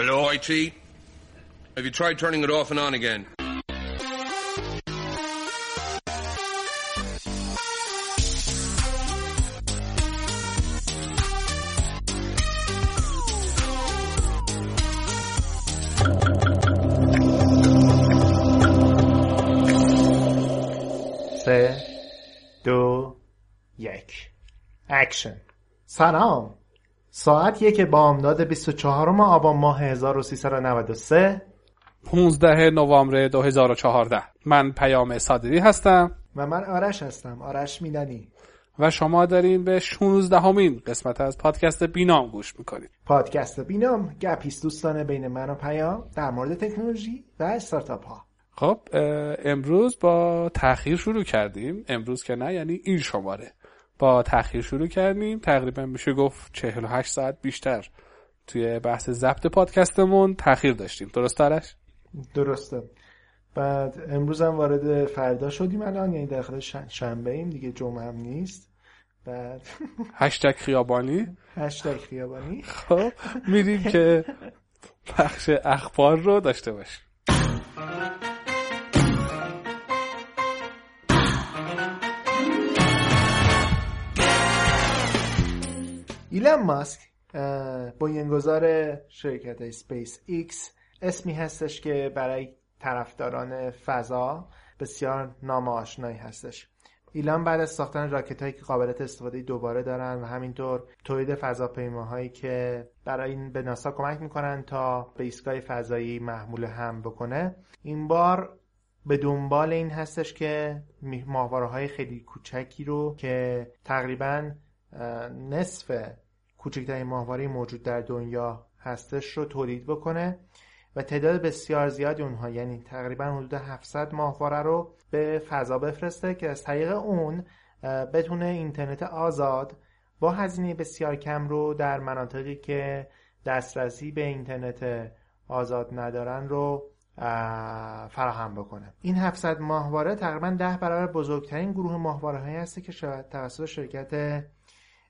Hello, IT? Have you tried turning it off and on again? سه دو یک اکشن سلام ساعت یک بامداد 24 آبان ماه 1393 15 نوامبر 2014 من پیام صادری هستم. و من آرش هستم. آرش میدنی. و شما دارین به 16 همین قسمت از پادکست بینام گوش می‌کنید. پادکست بینام گپیست دوستانه بین من و پیام در مورد تکنولوژی و استارتاپ ها خب امروز با تاخیر شروع کردیم. امروز که نه یعنی این شماره. با تاخیر شروع کردیم. تقریبا میشه گفت 48 ساعت بیشتر توی بحث ضبط پادکستمون تاخیر داشتیم. درست آرش؟ درسته. بعد امروز هم وارد فردا شدیم الان یعنی داخل شنبه ایم دیگه جمعه هم نیست. بعد هشتگ خیابانی؟ هشتگ خیابانی. خب میریم که بخش اخبار رو داشته باشیم. ایلان ماسک بنیانگذار شرکت اسپیس ایکس اسمی هستش که برای طرفداران فضا بسیار نام آشنایی هستش. ایلان بعد از ساختن راکت هایی که قابلیت استفاده دوباره دارن و همینطور تولید فضاپیماهایی که برای این به ناسا کمک می‌کنن تا به ایستگاه فضایی محمول هم بکنه این بار به دنبال این هستش که ماهواره های خیلی کوچکی رو که تقریبا نصف کوچکترین ماهواره موجود در دنیا هستش رو تولید بکنه و تعداد بسیار زیادی اونها یعنی تقریبا حدود 700 ماهواره رو به فضا بفرسته که از طریق اون بتونه اینترنت آزاد با هزینه بسیار کم رو در مناطقی که دسترسی به اینترنت آزاد ندارن رو اه، فراهم بکنه. این 700 ماهواره تقریبا ده برابر بزرگترین گروه ماهواره هایی هست که شاید توسط شرکت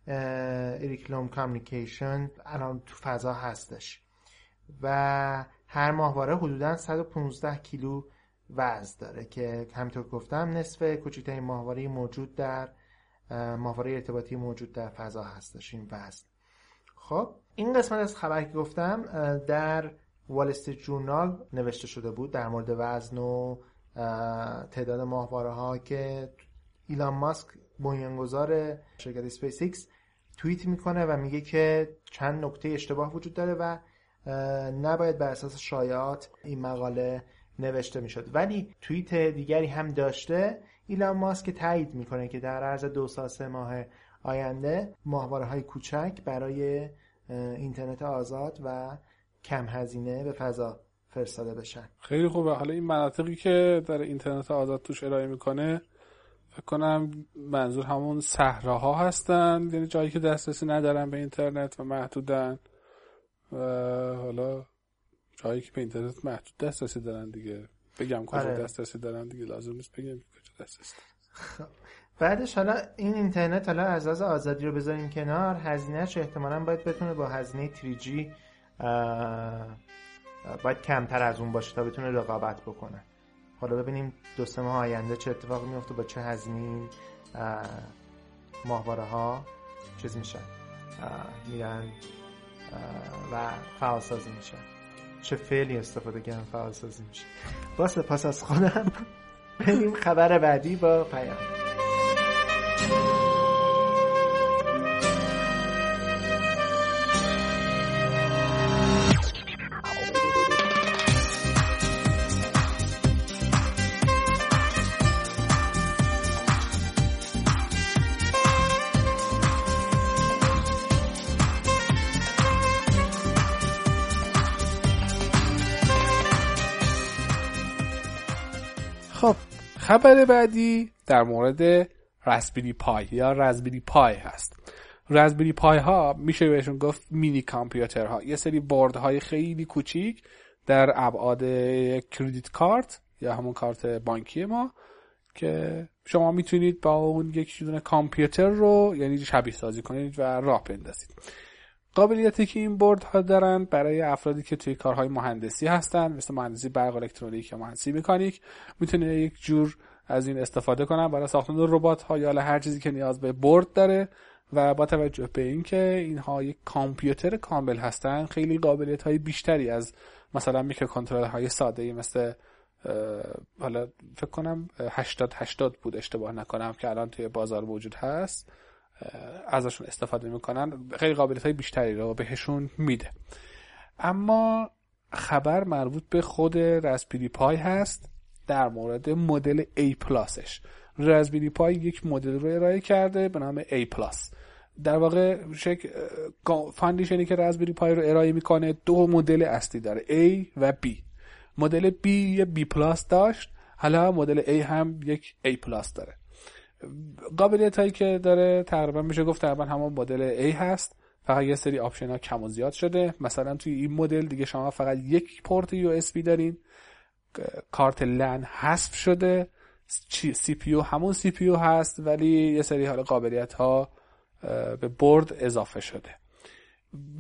اریکلوم کامیکیشن الان تو فضا هستش. و هر ماهواره حدودا 115 کیلو وزن داره که همینطور گفتم نصف کوچکترین ماهواره موجود در اه، ماهواره ارتباطی موجود در فضا هستش این وزن. خب این قسمت از خبر که گفتم در وال استریت جورنال نوشته شده بود در مورد وزن و تعداد ماهواره ها که ایلان ماسک بنیانگذار شرکت اسپیس ایکس توییت می‌کنه و میگه که چند نکته اشتباه وجود داره و نباید بر اساس شایعات این مقاله نوشته می‌شد. ولی توییت دیگری هم داشته ایلان ماسک تایید می‌کنه که در عرض دو سال سه ماه آینده ماهواره های کوچک برای اینترنت آزاد و کم هزینه به فضا فرستاده بشن. خیلی خوبه. حالا این مناطقی که در اینترنت آزاد توش ارائه می‌کنه فکر کنم منظور همون صحراها هستن یعنی جایی که دسترسی ندارن به اینترنت و محدودن. و حالا جایی که به اینترنت محدود دسترسی دارن دیگه. بگم کجا آره. دسترسی دارن دیگه لازم نیست بگم کجا دسترسی دارن. بعدش حالا این اینترنت حالا از از آزادی رو بذاریم کنار. هزینهش احتمالا باید بتونه با هزینه 3G اه، باید کمتر از اون باشه تا بتونه رقابت بکنه. حالا ببینیم دو سه ماه آینده چه اتفاقی میفته با چه هزینه ماهواره ها چیز میشن میرن و فعال سازی میشن چه فعلی استفاده کردن فعال سازی میشه. با سپاس از خودم. بریم خبر بعدی با پیام. خبر بعدی در مورد رسبیری پای یا رزبیری پای هست. رزبیری پای ها میشه بهشون گفت مینی کامپیوتر ها یه سری بورد های خیلی کوچیک در ابعاد کردیت کارت یا همون کارت بانکی ما که شما می‌تونید با اون یک دونه کامپیوتر رو یعنی شبیه سازی کنید و راه بندازید. قابلیتی که این بورد ها دارن برای افرادی که توی کارهای مهندسی هستن مثل مهندسی برق الکترونیک یا مهندسی مکانیک می‌تونه یک جور از این استفاده کنن. برای ساختن ربات ها یا هر چیزی که نیاز به برد داره و با توجه به اینکه اینها یک کامپیوتر کامل هستن خیلی قابلیت های بیشتری از مثلا میکروکنترل های ساده مثل حالا فکر کنم 80 80 بود اشتباه نکنم که الان توی بازار وجود هست. ازشون استفاده می‌کنن خیلی قابلیت های بیشتری رو بهشون میده. اما خبر مربوط به خود Raspberry Pi هست در مورد مدل A Plus ش Raspberry Pi یک مدل رو ارائه کرده به نام A Plus در واقع شرکت foundation ی که Raspberry Pi رو ارائه می‌کنه دو مدل اصلی داره A و B. مدل B یه B Plus داشت حالا مدل A هم یک A Plus داره. قابلیت هایی که داره تقریبا میشه گفت تقریبا همون مدل A هست. فقط یه سری option ها کم و زیاد شده. مثلا توی این مدل دیگه شما فقط یک پورت USB دارین. کارت LAN حذف شده. CPU همون CPU هست ولی یه سری حالا قابلیت ها به برد اضافه شده.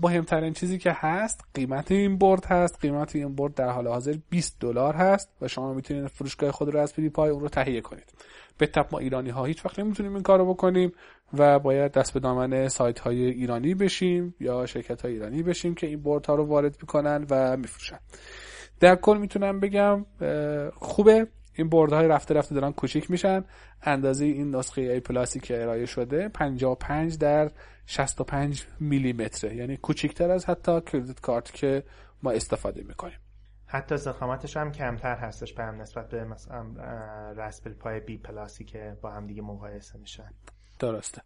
مهمترین چیزی که هست قیمت این برد هست. قیمت این برد در حال حاضر 20 دلار هست و شما می‌تونید فروشگاه خود Raspberry Pi اون رو تهیه کنید. به طبع ما ایرانی ها هیچ وقت نمی‌تونیم این کارو بکنیم و باید دست به دامن سایت های ایرانی بشیم یا شرکت های ایرانی بشیم که این برد ها رو وارد می‌کنن و میفروشن. در کل می‌تونم بگم خوبه. این های رفته رفته دارن کوچیک میشن. اندازه این نسخه ای پلاسی که ارائه شده 55 در 65 میلی متره یعنی کوچیکتر از حتی کردیت کارت که ما استفاده می‌کنیم. حتی زخامتش هم کمتر هستش به هم نسبت به مثلا Raspberry Pi B Plus ی که با هم دیگه مقایسه میشن. درسته.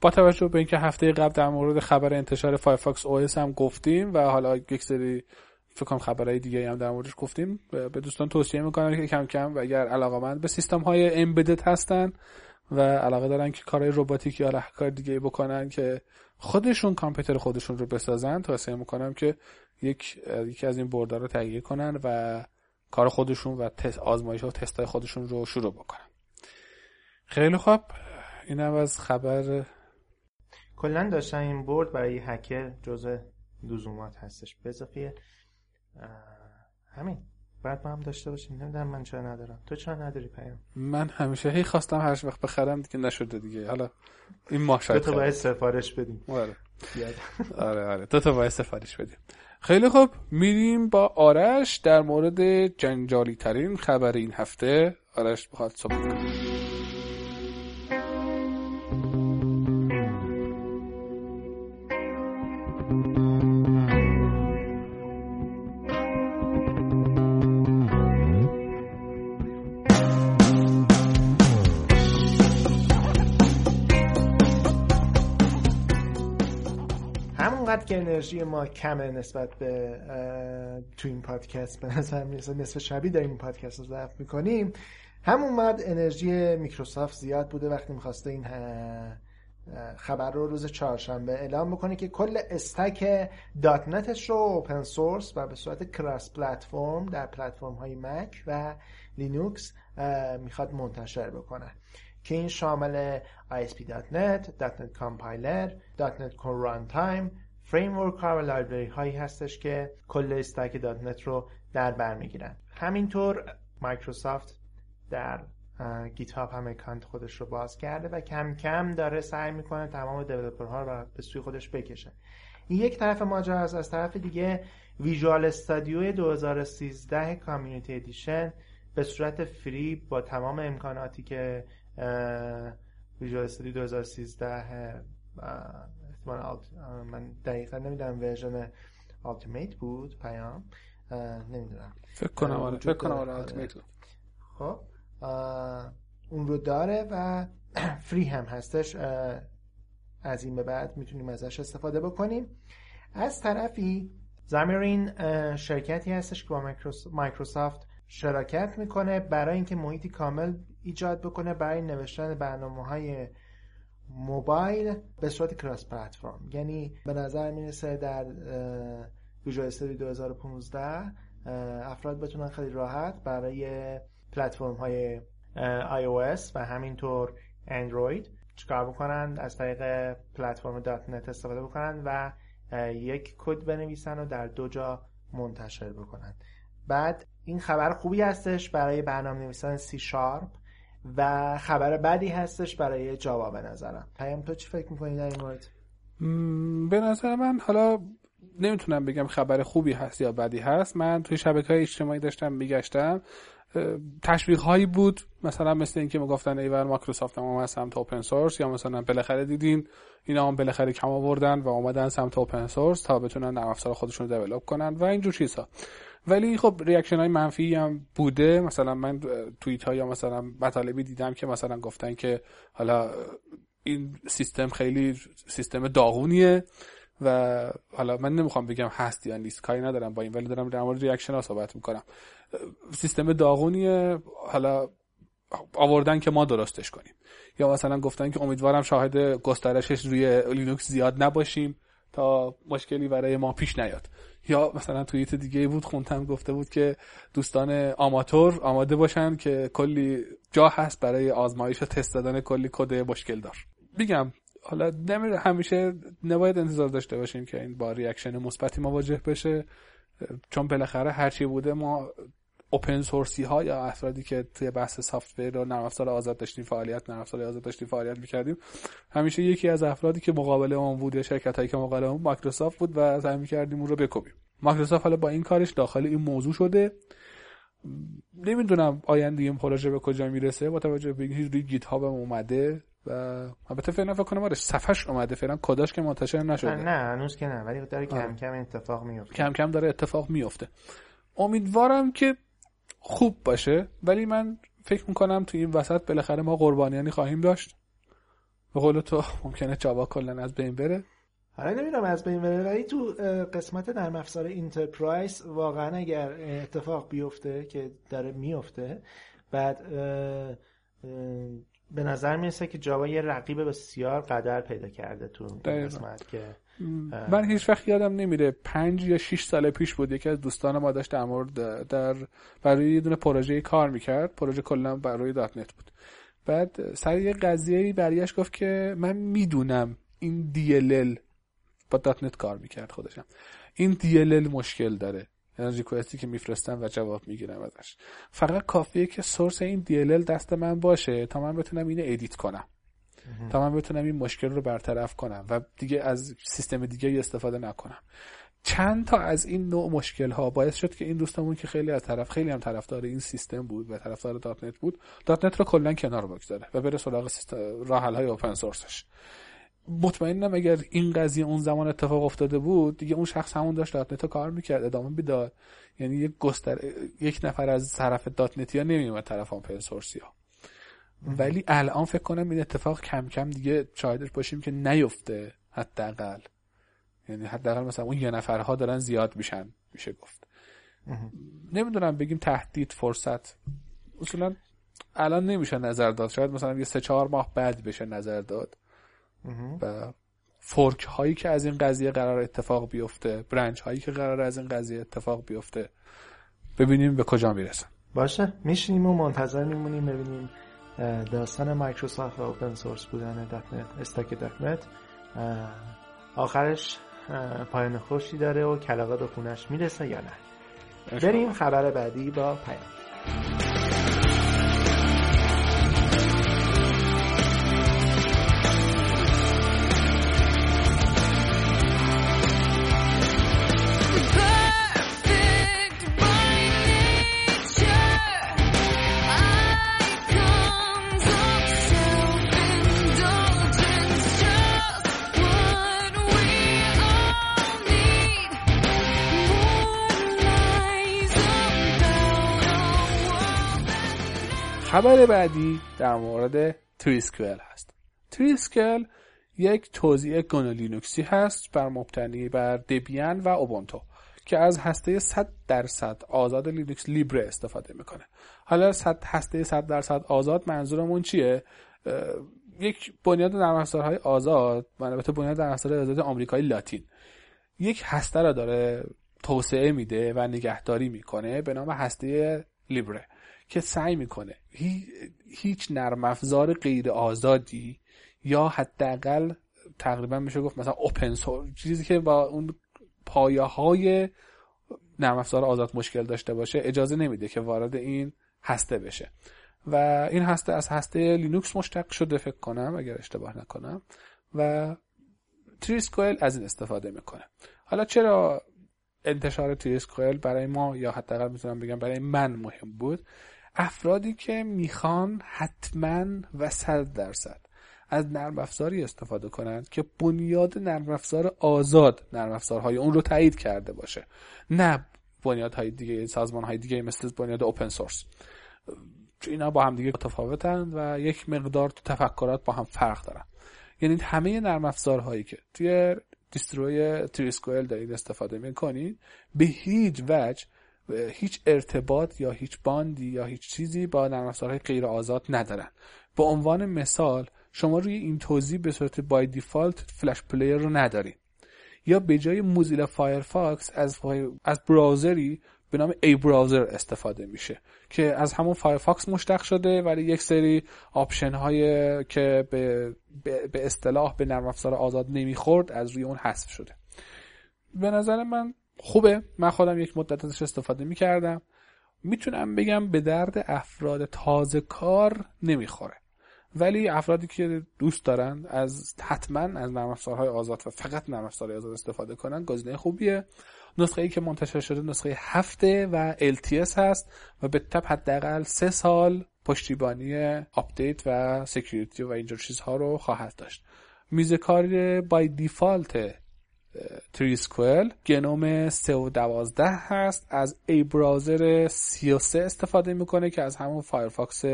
با توجه به اینکه هفته قبل در مورد خبر انتشار فایرفاکس OS هم گفتیم و حالا یک سری فکر کنم خبرهای دیگه هم در موردش گفتیم به دوستان توصیه می‌کنم که کم کم و اگر علاقمند به سیستم های embedded هستن و علاقه دارن که کارهای رباتیک یا کار دیگه بکنن که خودشون کامپیوتر خودشون رو بسازن توصیه می‌کنم که یک یکی از این بردار رو تهیه کنن و کار خودشون و تست آزمایش و تست های خودشون رو شروع بکنن. خیلی خوب. اینم از خبر کلا داشتن این برد برای هکر جزء لزومات هستش. به همین. بعد ما هم داشته باشیم. نمی‌دونم من چرا ندارم. تو چرا نداری پیام. من همیشه هی خواستم هر وقت بخرم دیگه نشده دیگه. حالا این ماه شاید تو باید سفارش بدیم. آره. آره آره. تو تو باید سفارش بدیم. خیلی خوب. میریم با آرش در مورد جنجالی ترین خبر این هفته. آرش بخواد صحبت کنیم انرژی ما کمه نسبت به تو این پادکست. به نظر می‌رسه نصف شبی داریم این پادکست رو ضبط می‌کنیم. همون مد انرژی مایکروسافت زیاد بوده. وقتی می‌خواسته این خبر رو روز چهارشنبه اعلام بکنه که کل stack دات نتش رو open source و به صورت cross platform در پلتفرم های مک و لینوکس می‌خواد منتشر بکنه. که این شامل ASP.NET, .NET Compiler, .NET Core Runtime framework ها و library هایی هستش که کل stack دات نت رو در بر می‌گیرن. همینطور مایکروسافت در گیت هاب هم اکانت خودش رو باز کرده و کم کم داره سعی می‌کنه تمام ها رو به سوی خودش بکشه. این یک طرف ماجرا از از طرف دیگه Visual Studio 2013 Community Edition به صورت فری با تمام امکاناتی که ویژوال استادیو 2013 من دقیقا نمی‌دونم ورژن التیمیت بود پیام. نمی‌دونم. فکر کنم آره فکر کنم آره خب اون رو داره و فری هم هستش. از این به بعد می‌تونیم ازش استفاده بکنیم. از طرفی Xamarin شرکتی هستش که با مایکروسافت شراکت می‌کنه. برای اینکه محیطی کامل ایجاد بکنه برای نوشتن برنامه های موبایل به صورت cross platform. یعنی به نظر می‌رسه در ویژوال استودیو 2015 افراد بتونن خیلی راحت برای پلتفرم های iOS و همینطور اندروید چیکار بکنن؟ از طریق پلتفرم دات نت استفاده بکنن و یک کد بنویسن و در دو جا منتشر بکنن. بعد این خبر خوبی هستش برای برنامه نویسان سی شارپ و خبر بدی هستش برای جاوا به نظرم. پیام تو چی فکر می‌کنی در این مورد؟ به نظر من حالا نمی‌تونم بگم خبر خوبی هست یا بدی هست. من توی شبکه های اجتماعی داشتم میگشتم. تشویق هایی بود مثلا مثل اینکه می‌گفتن ایول مایکروسافت هم اومد سمت open source یا مثلا بالاخره دیدین اینا هم بالاخره کم آوردن و اومدن سمت open source تا بتونن نرم افزار خودشون رو develop کنن و اینجور چیزها ولی خب reaction های منفی هم بوده. مثلا من توییت ها یا مثلا مطالبی دیدم که مثلا گفتن که حالا این سیستم خیلی سیستم داغونیه. و حالا من نمی‌خوام بگم هست یا نیست کاری ندارم با این ولی دارم در مورد reaction ها صحبت می‌کنم. سیستم داغونیه حالا آوردن که ما درستش کنیم. یا مثلا گفتن که امیدوارم شاهد گسترشش روی لینوکس زیاد نباشیم تا مشکلی برای ما پیش نیاد. یا مثلا توییت دیگه بود خوندم گفته بود که دوستان آماتور آماده باشن که کلی جا هست برای آزمایش و تست دادن کلی کد مشکل دار. بگم حالا نمی همیشه نباید انتظار داشته باشیم که این با reaction مثبتی مواجه بشه. چون بالاخره هرچی بوده ما open source ی ها یا افرادی که توی بحث soft و نرم افزار آزاد داشتیم فعالیت نرم افزار آزاد داشتیم فعالیت می‌کردیم همیشه یکی از افرادی که مقابل اون بود یا شرکت هایی که مقابل اون مایکروسافت بود و سعی می‌کردیم اون رو بکوبیم. مایکروسافت حالا با این کارش داخل این موضوع شده. نمی‌دونم آینده این پروژه به کجا می‌رسه. با توجه به اینکه روی گیت هاب اومده. و البته فعلا فکر کنم آره صفحش اومده فعلا کداش که منتشر نشده. نه هنوز که نه ولی داره کم کم اتفاق میفته. کم کم داره اتفاق میفته. امیدوارم که خوب باشه ولی من فکر می‌کنم تو این وسط بالاخره ما قربانیانی خواهیم داشت. به قول تو ممکنه جاوا کلا از بین بره. حالا نمی‌دونم از بین بره ولی تو قسمت نرم افزار اینترپرایز واقعا اگر اتفاق بیفته که داره میفته بعد به نظر می‌رسه که جاوا یه رقیب بسیار قدر پیدا کرده تو قسمت که من هیچ وقت یادم نمیره پنج یا شیش سال پیش بود یکی از دوستان ما داشت در مورد در برای یه دونه پروژه کار می‌کرد. پروژه کلا برای دات نت بود. بعد سر یه قضیه برگشت گفت که من می‌دونم این DLL با دات نت کار می‌کرد خودشم. این DLL مشکل داره. یعنی request ی که میفرستم و جواب می‌گیرم ازش. فقط کافیه که source این DLL دست من باشه تا من بتونم اینو edit کنم. تا من بتونم این مشکل رو برطرف کنم و دیگه از سیستم دیگه استفاده نکنم. چند تا از این نوع مشکل ها باعث شد که این دوستمون که خیلی از طرف خیلی هم طرفدار این سیستم بود و طرفدار دات نت بود دات نت رو کلا کنار بگذاره و بره سراغ راه های open source ش مطمئنم اگر این قضیه اون زمان اتفاق افتاده بود دیگه اون شخص همون داشت دات نت کار می‌کرد ادامه می‌داد. یعنی یک گستر یک نفر از طرف دات نتی ها نمیومد طرف source ی ها ولی الان فکر کنم این اتفاق کم کم دیگه شاهدش باشیم که نیفته حداقل. یعنی حداقل مثلا اون یه نفرها دارن زیاد میشن میشه گفت. نمی‌دونم بگیم تهدید فرصت. اصولا الان نمیشه نظر داد. شاید مثلا یه سه چهار ماه بعد بشه نظر داد. و فورک هایی که از این قضیه قرار اتفاق بیفته برنچ هایی که قرار از این قضیه اتفاق بیفته ببینیم به کجا می‌رسن. باشه. میشینیم و منتظر میمونیم ببینیم داستان مایکروسافت و open source بودن دات نت stack دات نت آخرش پایان خوشی داره و کلاغه به خونش می‌رسه یا نه. بریم خبر بعدی با پیام. خبر بعدی در مورد تریسکوئل هست. تریسکوئل یک توزیع گنو لینوکسی هست بر مبتنی بر دبیان و اوبونتو که از هسته 100 درصد آزاد لینوکس لیبره استفاده می‌کنه. حالا 100 هسته 100 درصد آزاد منظورمون چیه؟ یک بنیاد نرم افزارهای آزاد البته بنیاد نرم افزارهای آزاد آمریکایی لاتین. یک هسته را داره توسعه میده و نگهداری می‌کنه به نام هسته لیبره. که سعی می‌کنه. هیچ نرم افزار غیر آزادی یا حداقل تقریبا میشه گفت مثلا open source چیزی که با اون پایه های نرم افزار آزاد مشکل داشته باشه اجازه نمیده که وارد این هسته بشه. و این هسته از هسته لینوکس مشتق شده فکر کنم اگر اشتباه نکنم. و تریسکوئل از این استفاده می‌کنه. حالا چرا انتشار تریسکوئل برای ما یا حداقل می‌تونم بگم برای من مهم بود؟ افرادی که می‌خوان حتما و صد درصد از نرم افزاری استفاده کنند که بنیاد نرم افزار آزاد نرم افزارهای اون رو تایید کرده باشه. نه بنیادهای دیگه سازمان های دیگه مثل بنیاد اوپن سورس اینا با هم دیگه متفاوتن و یک مقدار تو تفکرات با هم فرق دارن. یعنی همه نرم افزارهایی که توی distro ی Trisquel دارید استفاده می‌کنید به هیچ وجه هیچ ارتباط یا هیچ باندی یا هیچ چیزی با نرم افزارهای غیر آزاد ندارن. به عنوان مثال شما روی این توزیع به صورت by default Flash Player رو ندارید یا به جای Mozilla Firefox از از browser ی به نام ABrowser استفاده میشه که از همون Firefox مشتق شده ولی یک سری option های که به, به اصطلاح به نرم افزار آزاد نمی‌خورد از روی اون حذف شده. به نظر من خوبه. من خودم یک مدت ازش استفاده می‌کردم. می‌تونم بگم به درد افراد تازه کار نمی‌خوره. ولی افرادی که دوست دارن از حتما از نرم افزارهای آزاد و فقط نرم افزارهای آزاد استفاده کنن گزینه خوبیه. نسخه ای که منتشر شده نسخه هفته و LTS هست و به تبع حداقل سه سال پشتیبانی update و security و اینجور چیزها رو خواهد داشت. میز کار by default Trisquel GNOME 3 و 12 هست. از ABrowser 33 استفاده می‌کنه که از همون Firefox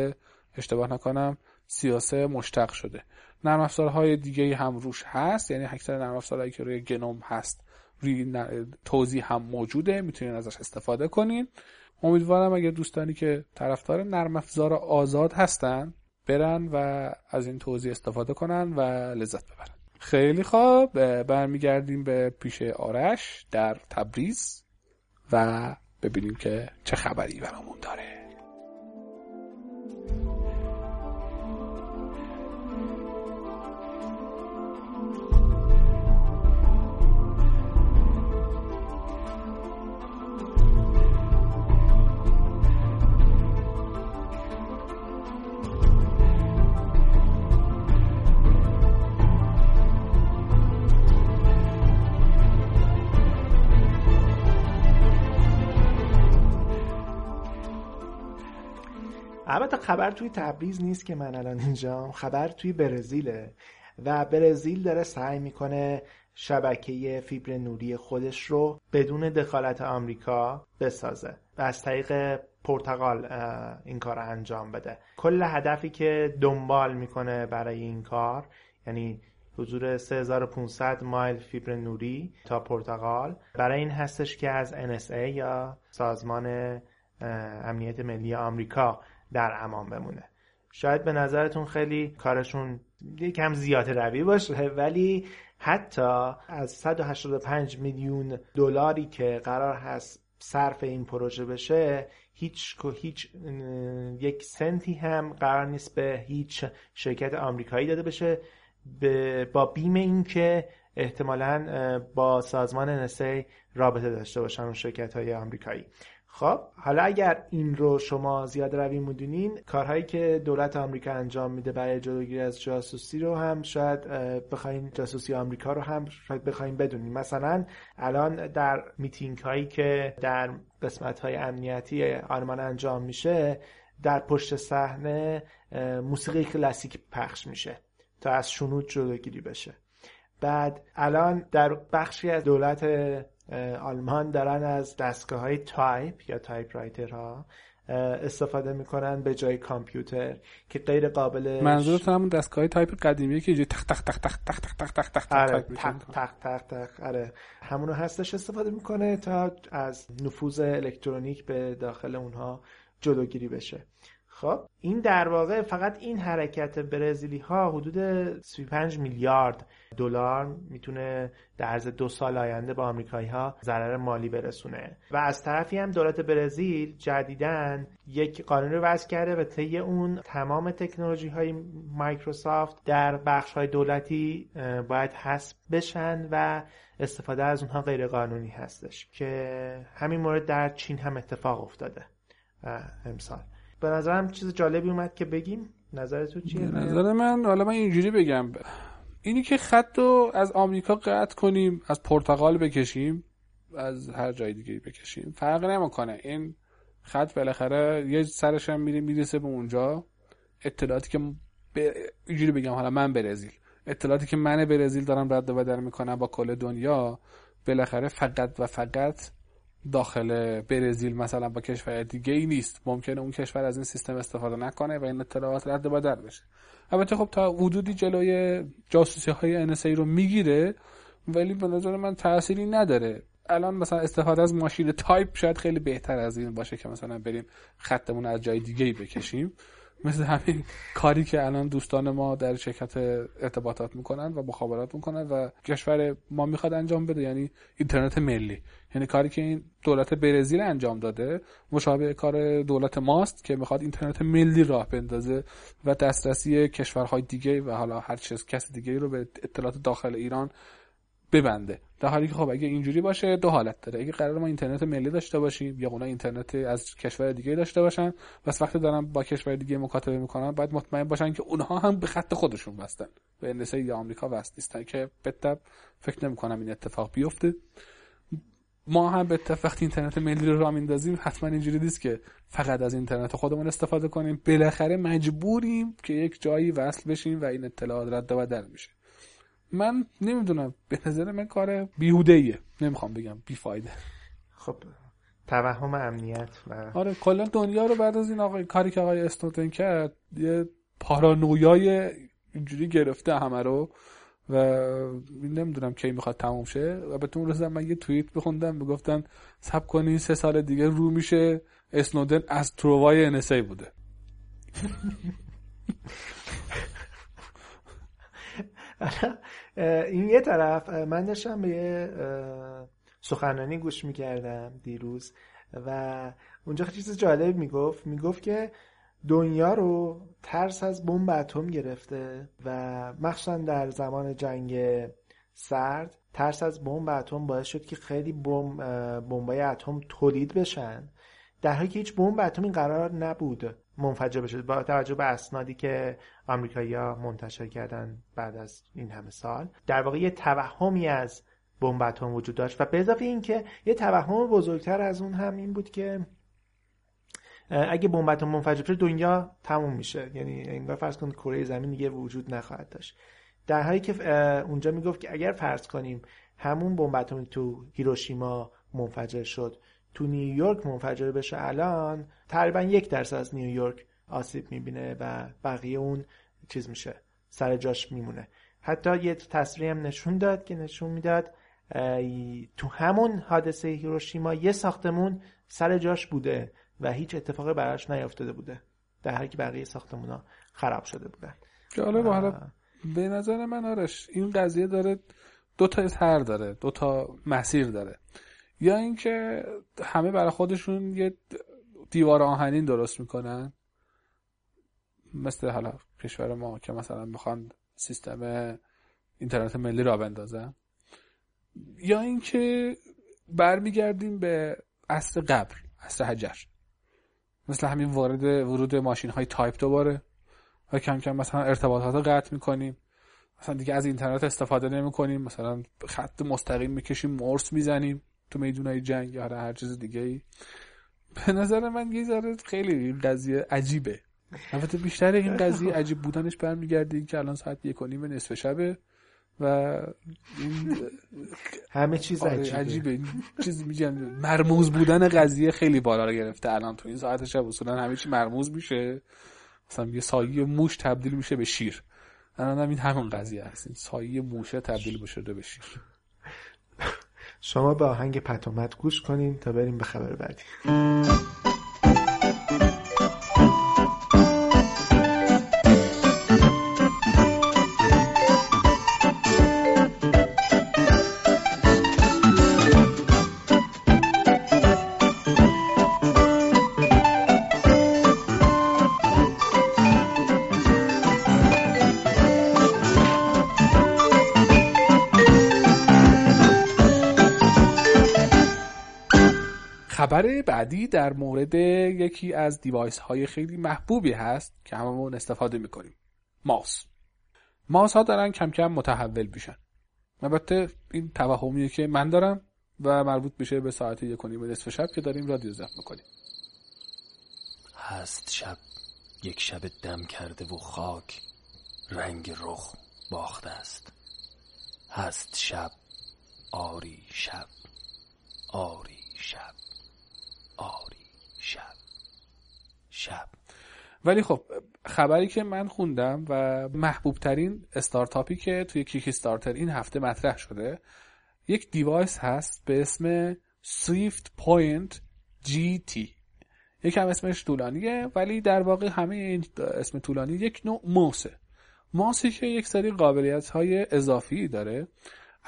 اشتباه نکنم 33 مشتق شده. نرم افزارهای دیگه هم روش هست. یعنی اکثر نرم افزارهایی که روی GNOME هست روی توضیح هم موجوده. می‌تونین ازش استفاده کنین. امیدوارم اگر دوستانی که طرفدار نرم افزار آزاد هستن برن و از این توضیح استفاده کنن و لذت ببرن. خیلی خوب. برمیگردیم به پیش آرش در تبریز و ببینیم که چه خبری برامون داره. البته خبر توی تبریز نیست که من الان اینجام. خبر توی برزیله و برزیل داره سعی می‌کنه شبکه فیبر نوری خودش رو بدون دخالت آمریکا بسازه و از طریق پرتغال این کار رو انجام بده. کل هدفی که دنبال می‌کنه برای این کار یعنی حضور 3500 مایل فیبر نوری تا پرتغال برای این هستش که از NSA یا سازمان امنیت ملی آمریکا در امان بمونه. شاید به نظرتون خیلی کارشون یکم زیاده روی باشه ولی حتی از 185 میلیون دلاری که قرار هست صرف این پروژه بشه هیچ هیچ یک سنتی هم قرار نیست به هیچ شرکت آمریکایی داده بشه. با بیم اینکه احتمالا با سازمان NSA رابطه داشته باشن اون شرکت های آمریکایی. خب حالا اگر این رو شما زیاد روی می‌دونین کارهایی که دولت آمریکا انجام میده برای جلوگیری از جاسوسی رو هم شاید بخواین جاسوسی آمریکا رو هم شاید بخواین بدونین. مثلا الان در میتینگ هایی که در قسمت های امنیتی آلمان انجام میشه در پشت صحنه موسیقی کلاسیک پخش میشه تا از شنود جلوگیری بشه. بعد الان در بخشی از دولت آلمان دارن از دستگاه های تایپ یا typewriter ها استفاده می‌کنن به جای کامپیوتر که غیر قابل منظورت همون دستگاه تایپ قدیمی که تخ تخ تخ تخ تخ تخ تخ تخ تخ آره تخ تخ تخ تخ آره همونو هستش استفاده می‌کنه تا از نفوذ الکترونیک به داخل اونها جلوگیری بشه خب این در واقع فقط این حرکت برزیلی ها حدود 35 میلیارد دلار می‌تونه در عرض دو سال آینده به آمریکایی ها ضرر مالی برسونه. و از طرفی هم دولت برزیل جدیدن یک قانون رو وضع کرده و طی اون تمام تکنولوژی های مایکروسافت در بخش های دولتی باید حذف بشن و استفاده از اونها غیر قانونی هستش که همین مورد در چین هم اتفاق افتاده امسال. به نظرم چیز جالبی اومد که بگیم. نظر تو چیه؟ نظر من حالا من اینجوری بگم. اینی که خط رو از آمریکا قطع کنیم از پرتغال بکشیم از هر جای دیگه بکشیم فرق نمی‌کنه. این خط بالاخره یه سرش هم میره می‌رسه به اونجا. اطلاعاتی که ب... اینجوری بگم حالا من برزیل. اطلاعاتی که من برزیل دارم رد و بدل می‌کنم با کل دنیا بالاخره فقط و فقط داخل برزیل مثلا با کشور دیگه ای نیست. ممکنه اون کشور از این سیستم استفاده نکنه و این اطلاعات رد بدل بشه. البته خب تا حدودی جلوی جاسوسی های NSA رو می‌گیره ولی به نظر من تأثیری نداره. الان مثلا استفاده از ماشین تایپ شاید خیلی بهتر از این باشه که مثلا بریم خطمون از جای دیگه ای بکشیم. مثل همین کاری که الان دوستان ما در شرکت ارتباطات می‌کنن و مخابرات می‌کنن و کشور ما می‌خواد انجام بده یعنی اینترنت ملی. یعنی کاری که این دولت برزیل انجام داده مشابه کار دولت ماست که می‌خواد اینترنت ملی راه بندازه و دسترسی کشورهای دیگه و حالا هر چیز کس دیگه رو به اطلاعات داخل ایران ببنده. در حالی که خب اگه اینجوری باشه دو حالت داره. اگه قرار ما اینترنت ملی داشته باشیم یا اونا اینترنت از کشور دیگه داشته باشن بس وقتی دارن با کشور دیگه مکاتبه می‌کنن باید مطمئن باشن که اونها هم به خط خودشون وصلن به انسه یا آمریکا وصل نیستن. که بتب فکر نمی‌کنم این اتفاق بیفته. ما هم به وقتی اینترنت ملی رو راه میندازیم حتما اینجوری نیست که فقط از اینترنت خودمون استفاده کنیم. بالاخره مجبوریم که یک جایی وصل بشیم و این اطلاعات رد و بدل میشه. من نمی‌دونم به نظر من کار بیهوده ایه نمی‌خوام بگم بیفایده. خب توهم امنیت و آره کلا دنیا رو بعد از این آقای کاری که آقای استوتن کرد یه پارانویای اینجوری گرفته همه رو و نمی‌دونم کی می‌خواد تموم شه. و به اون روزم من یه توییت بخوندم بگفتن سب کنین سه سال دیگه رو میشه. اسنودن از تروای انسی بوده. این یه طرف من داشتم به یه سخنرانی گوش می‌کردم دیروز و اونجا چیز جالب می‌گفت. می‌گفت که دنیا رو ترس از بمب اتم گرفته و مخصوصا در زمان جنگ سرد ترس از بمب اتم باعث شد که خیلی بمبای اتم تولید بشن. در حالی که هیچ بمب اتمی قرار نبود. منفجر بشه با توجه به اسنادی که آمریکایی‌ها منتشر کردن بعد از این همه سال. در واقع یه توهمی از بمب اتم وجود داشت و به اضافه اینکه یه توهم بزرگتر از اون هم این بود که اگه بمب اتم منفجر بشه دنیا تموم میشه. یعنی انگار فرض کن کره زمین دیگه وجود نخواهد داشت. در حالی که اونجا می‌گفت که اگر فرض کنیم همون بمب اتمی تو هیروشیما منفجر شد تو نیویورک منفجر بشه الان تقریبا یک درصد از نیویورک آسیب می‌بینه و بقیه اون چیز میشه سر جاش میمونه. حتی یه تصویری هم نشون داد که نشون می‌داد تو همون حادثه هیروشیما یه ساختمون سر جاش بوده و هیچ اتفاقی براش نیافتاده بوده. در حالی که بقیه ساختمونا خراب شده بودن. جالب حالا به نظر من آرش این قضیه داره دو تا هر داره دو تا مسیر داره. یا اینکه همه برای خودشون یه دیوار آهنین درست می‌کنن. مثل حالا کشور ما که مثلا می‌خوان سیستم اینترنت ملی را بندازن. یا اینکه برمیگردیم به عصر قبل عصر حجر. مثل همین وارد ورود ماشین های تایپ دوباره. و کم کم مثلا ارتباطات رو قطع می‌کنیم. مثلا دیگه از اینترنت استفاده نمی کنیم مثلا خط مستقیم می‌کشیم مورس می‌زنیم. تو میدونای جنگ یا هر چیز دیگه ای. به نظر من یه ذره خیلی این قضیه عجیبه. البته بیشتر این قضیه عجیب بودنش برمیگرده این که الان ساعت یک و نیم نصف شبه و این همه چیز آره عجیبه, عجیبه. چیز میگن مرموز بودن قضیه خیلی بالا رو گرفته الان تو این ساعت شب. اصولا همه چی مرموز میشه. مثلا یه سایه موش تبدیل میشه به شیر. الان هم این همون قضیه هست. این سایه موشه تبدیل بشه به شیر. شما به آهنگ پتومت گوش کنین تا بریم به خبر بعدی. خبر بعدی در مورد یکی از دیوایس های خیلی محبوبی هست که هممون استفاده می‌کنیم. ماوس. ماوس ها دارن کم کم متحول میشن. البته این توهمیه که من دارم و مربوط میشه به ساعت یک و نصف شب که داریم رادیو ضبط می‌کنیم. هست شب. یک شب دم کرده و خاک. رنگ رخ باخته است. هست شب. آری شب. آری شب. آری شب. شب. ولی خب خبری که من خوندم و محبوب ترین استارتاپی که توی کیک استارتر این هفته مطرح شده یک دیوایس هست به اسم Swift Point GT یکم اسمش طولانیه ولی در واقع همه این اسم طولانی یک نوع موسه. ماوسی که یک سری قابلیت های اضافی داره.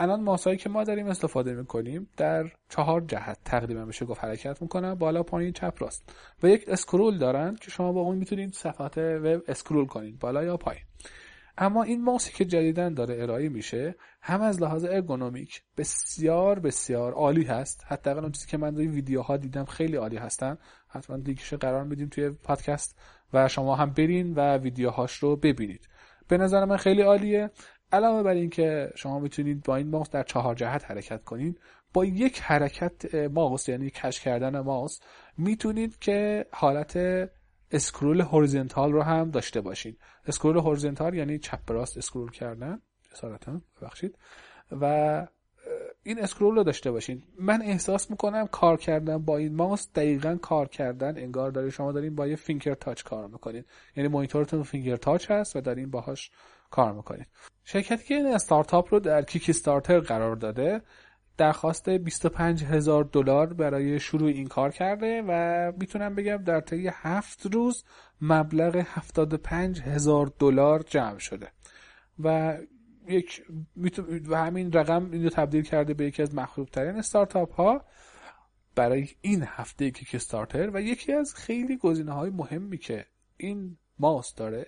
الان ماوسایی که ما داریم استفاده می‌کنیم در چهار جهت تقریبا بشه گفت حرکت می‌کنن بالا پایین چپ راست. و یک scroll دارن که شما با اون می‌تونید صفحات وب scroll کنید بالا یا پایین. اما این ماوسی که جدیداً داره ارائه میشه هم از لحاظ ergonomic بسیار بسیار عالی هست. حتی اون چیزی که من روی ویدیوها دیدم خیلی عالی هستن. حتما لینکش قرار میدیم توی پادکست و شما هم برین و ویدیوهاش رو ببینید. به نظر من خیلی عالیه. علاوه بر اینکه شما می‌تونید با این ماوس در چهار جهت حرکت کنید با یک حرکت ماوس یعنی کج کردن ماوس می‌تونید که حالت scroll horizontal رو هم داشته باشید. scroll horizontal یعنی چپ راست scroll کردن اصالتا ببخشید. و این scroll رو داشته باشین من احساس می‌کنم کار کردن با این ماوس دقیقا کار کردن. انگار داره شما دارین با یه finger touch کار می‌کنید. یعنی مانیتورتون فینگر تاچ هست و دارین باهاش کار می‌کنید شرکتی که این استارتاپ رو در کیک استارتر قرار داده درخواست 25 هزار دلار برای شروع این کار کرده و می‌تونم بگم در طی هفت روز مبلغ 75 هزار دلار جمع شده. و یک و همین رقم اینو تبدیل کرده به یکی از مخلوب ترین استارتاپ ها برای این هفته کیک استارتر و یکی از خیلی گزینه های مهمی که این ماوس داره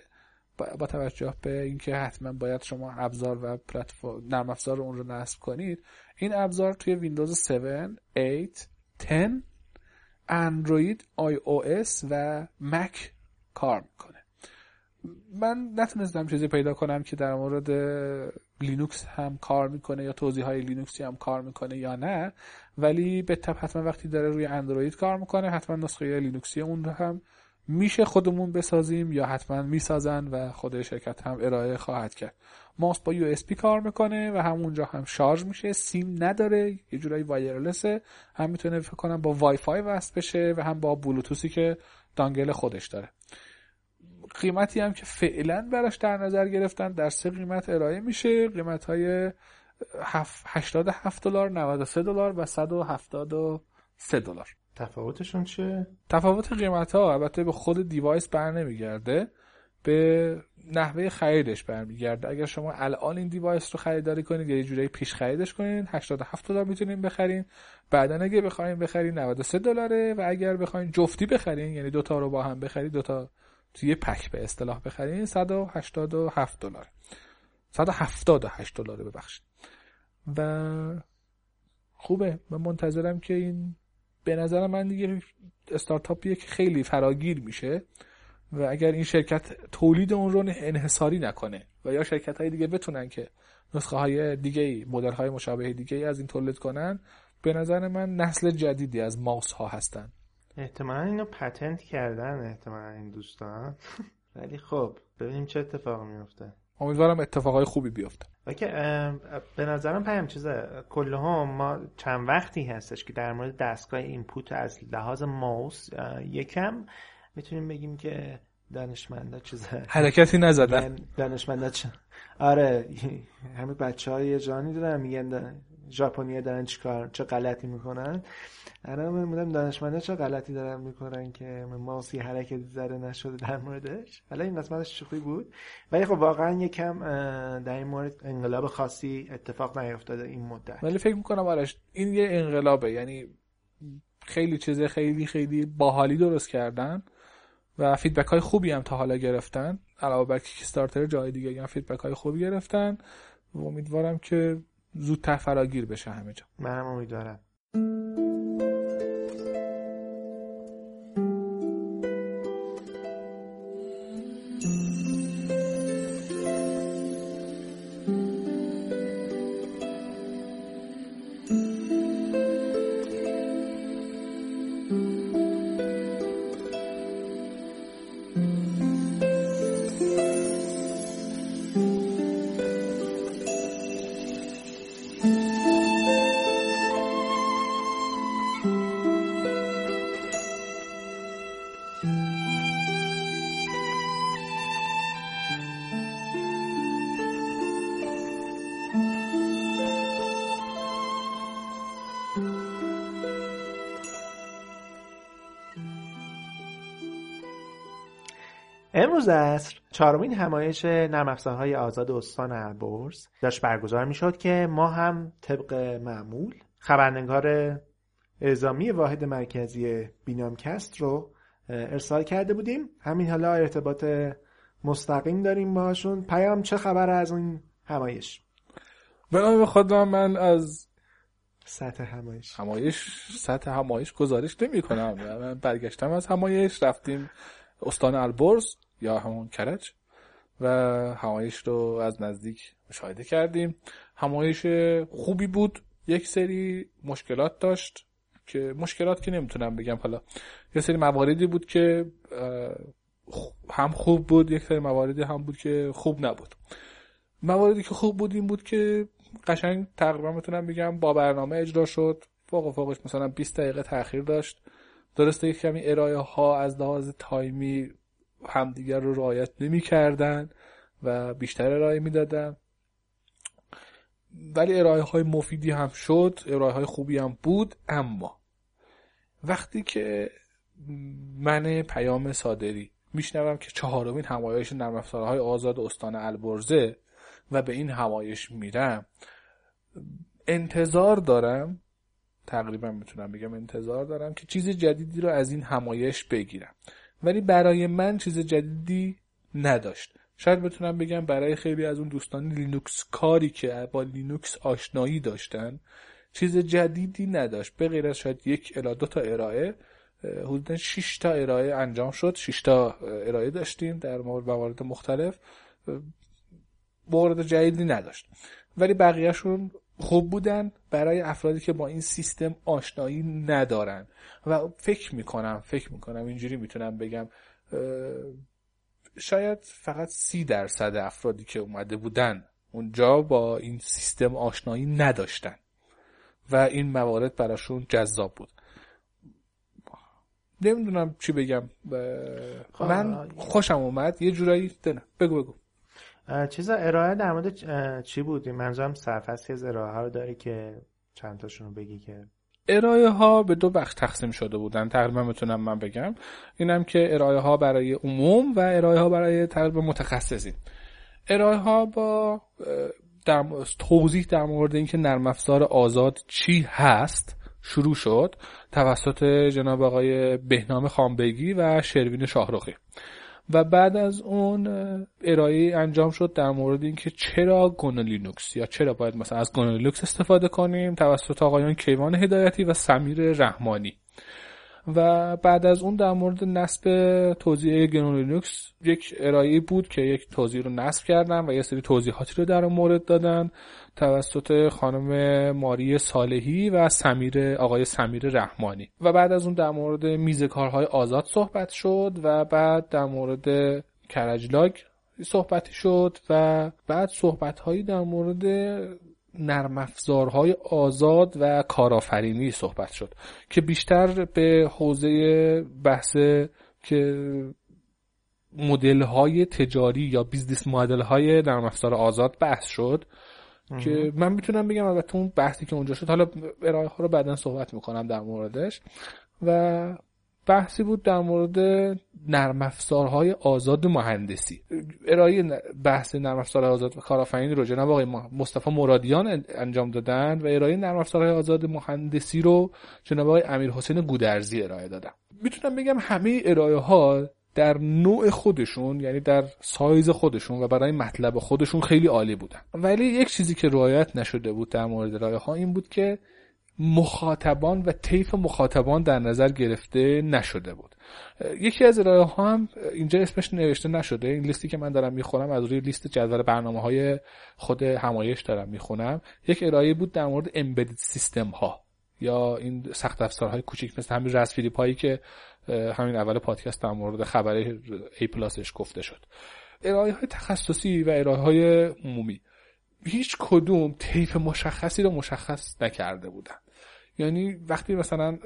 با توجه به اینکه حتما باید شما ابزار و پلتفرم نرم افزار اون رو نصب کنید این ابزار توی ویندوز 7 8 10 اندروید iOS و مک کار می‌کنه. من نتونستم چیزی پیدا کنم که در مورد لینوکس هم کار می‌کنه یا توزیع های لینوکسی هم کار می‌کنه یا نه ولی به حتما وقتی داره روی اندروید کار می‌کنه حتما نسخه لینوکسی اون رو هم میشه خودمون بسازیم یا حتما می‌سازن و خود شرکت هم ارائه خواهد کرد. ماوس با USB کار می‌کنه و همونجا هم شارژ میشه سیم نداره یه جورایی wireless ه هم می‌تونه فکر کنم با وای فای وصل بشه و هم با بلوتوثی که dongle خودش داره. قیمتی هم که فعلا براش در نظر گرفتن در سه قیمت ارائه میشه. قیمت های 87 دلار 93 دلار و 173 دلار. تفاوتشون چه؟ تفاوت قیمت ها البته به خود device بر نمیگرده به نحوه خریدش برمیگرده اگر شما الان این دیوایس رو خریداری کنید یا یه جوری پیش خریدش کنید 87 دلار می‌تونید بخرین. بعدا اگه بخواید بخرید 93 دلاره و اگر بخواید جفتی بخرین یعنی دوتا رو با هم بخرید دوتا توی یه پک به اصطلاح بخرین 187 دلار. 178 دلار ببخشید. و خوبه. من منتظرم که این به نظر من دیگه استارتاپیه که خیلی فراگیر میشه و اگر این شرکت تولید اون رو انحصاری نکنه و یا شرکت های دیگه بتونن که نسخه های دیگه مدل های مشابه دیگه از این تولید کنن به نظر من نسل جدیدی از ماوس ها هستن. احتمالا اینو patent کردن احتمالا این دوستان. ولی خب ببینیم چه اتفاقی میفته امیدوارم اتفاقای خوبی بیفته. OK به نظرم پیام چیزه. کل هم ما چند وقتی هستش که در مورد دستگاه input از لحاظ ماوس یکم می‌تونیم بگیم که دانشمندا چیزه. حرکتی نزدن. دانشمندا چه آره همه بچه های جانی دارن میگن ژاپنیا دارن چیکار چه غلطی می‌کنن. الان من بودم دانشمندا چه غلطی دارن می‌کنن که ماوسی حرکتی زده نشده در موردش. حالا این قسمتش شوخی بود. ولی خب واقعا یکم در این مورد انقلاب خاصی اتفاق نیفتاده این مدت. ولی فکر می‌کنم آرش این یه انقلابه. یعنی خیلی چیز خیلی خیلی باحالی درست کردن و feedback های خوبی هم تا حالا گرفتن علاوه بر کیک جای دیگه هم feedback های خوبی گرفتن. و امیدوارم که زودتر فراگیر بشه همه جا. منم امیدوارم. امروز عصر چهارمین همایش نرم افزارهای آزاد استان البرز داشت برگزار می‌شد که ما هم طبق معمول خبرنگار اعزامی واحد مرکزی بینامکست رو ارسال کرده بودیم. همین حالا ارتباط مستقیم داریم باشون پیام چه خبر از این همایش؟ به نام خدا من از سطح همایش. همایش سطح همایش گزارش نمی کنم من برگشتم از همایش رفتیم استان البرز یا همون کرج و همایش رو از نزدیک مشاهده کردیم. همایش خوبی بود. یک سری مشکلات داشت که مشکلات که نمی‌تونم بگم حالا. یه سری مواردی بود که هم خوب بود یک سری مواردی هم بود که خوب نبود. مواردی که خوب بود این بود که قشنگ تقریبا می‌تونم بگم با برنامه اجرا شد. فوق فوقش مثلا 20 دقیقه تاخیر داشت. درسته یک کمی ارائه ها از لحاظ تایمی همدیگر رو رعایت نمی کردن و بیشتر ارائه می‌دادن. ولی ارائه های مفیدی هم شد ارائه های خوبی هم بود اما وقتی که من پیام صادری میشنوم که چهارمین همایش نرم افزارهای آزاد استان البرزه و به این همایش میرم انتظار دارم تقریبا می‌تونم بگم انتظار دارم که چیز جدیدی رو از این همایش بگیرم. ولی برای من چیز جدیدی نداشت. شاید بتونم بگم برای خیلی از اون دوستان لینوکس کاری که با لینوکس آشنایی داشتن چیز جدیدی نداشت. به غیر از شاید یک الا دو تا ارائه حدودا 6 تا ارائه انجام شد. 6 تا ارائه داشتیم در موارد مختلف. مورد جدیدی نداشت. ولی بقیهشون خوب بودن برای افرادی که با این سیستم آشنایی ندارن. و فکر می‌کنم فکر می‌کنم اینجوری می‌تونم بگم شاید فقط سی درصد افرادی که اومده بودن اونجا با این سیستم آشنایی نداشتن. و این موارد براشون جذاب بود. نمی‌دونم چی بگم خب، من خوشم اومد. یه جورایی دنه بگو بگو. چیزا ارائه در مورد چی بود؟ منظورم سرفصلی از ارائه رو داری که چند تاشون رو بگی که؟ ارائه ها به دو بخش تقسیم شده بودن تقریبا می‌تونم من بگم. اینم که ارائه ها برای عموم و ارائه ها برای تقریبا متخصصین. ارائه ها با در توضیح در مورد اینکه نرم افزار آزاد چی هست شروع شد توسط جناب آقای بهنام خانبگی و شروین شاهرخی. و بعد از اون ارائه انجام شد در مورد اینکه چرا گنو لینوکس یا چرا باید مثلا از گنو لینوکس استفاده کنیم توسط آقایان کیوان هدایتی و سمیر رحمانی. و بعد از اون در مورد نصب توزیع گنو لینوکس یک ارائه بود که یک توزیع رو نصب کردن و یه سری توضیحاتی رو در مورد دادن. توسط خانم ماری صالحی و سمیر آقای سمیر رحمانی. و بعد از اون در مورد میز کارهای آزاد صحبت شد و بعد در مورد کرج لاگ صحبتی شد و بعد صحبت هایی در مورد نرم افزارهای آزاد و کارآفرینی صحبت شد که بیشتر به حوزه بحث که مدل های تجاری یا business model های نرم افزار آزاد بحث شد. که من می‌تونم بگم البته اون بحثی که اونجا شد حالا ارائه ها رو بعدا صحبت می‌کنم در موردش. و بحثی بود در مورد نرم افزارهای آزاد مهندسی. ارائه بحث نرم افزار آزاد و کارآفرینی رو جناب آقای مصطفی مرادیان انجام دادن و ارائه نرم افزارهای آزاد مهندسی رو جناب آقای امیر حسین گودرزی ارائه دادن. می‌تونم بگم همه ارائه ها در نوع خودشون یعنی در سایز خودشون و برای مطلب خودشون خیلی عالی بودن. ولی یک چیزی که رعایت نشده بود در مورد ارائه ها این بود که مخاطبان و طیف مخاطبان در نظر گرفته نشده بود. یکی از ارائه ها هم اینجا اسمش نوشته نشده. این لیستی که من دارم می‌خونم از روی لیست جدول برنامه های خود همایش دارم می‌خونم. یک ارائه بود در مورد امبدید سیستم ها یا این سخت افزارهای کوچیک مثل همین رسپیری پایی که همین اول پادکست در مورد خبر ای پلاسش گفته شد. ارائه های تخصصی و ارائه های عمومی هیچ کدوم طیف مشخصی رو مشخص نکرده بودن. یعنی وقتی مثلا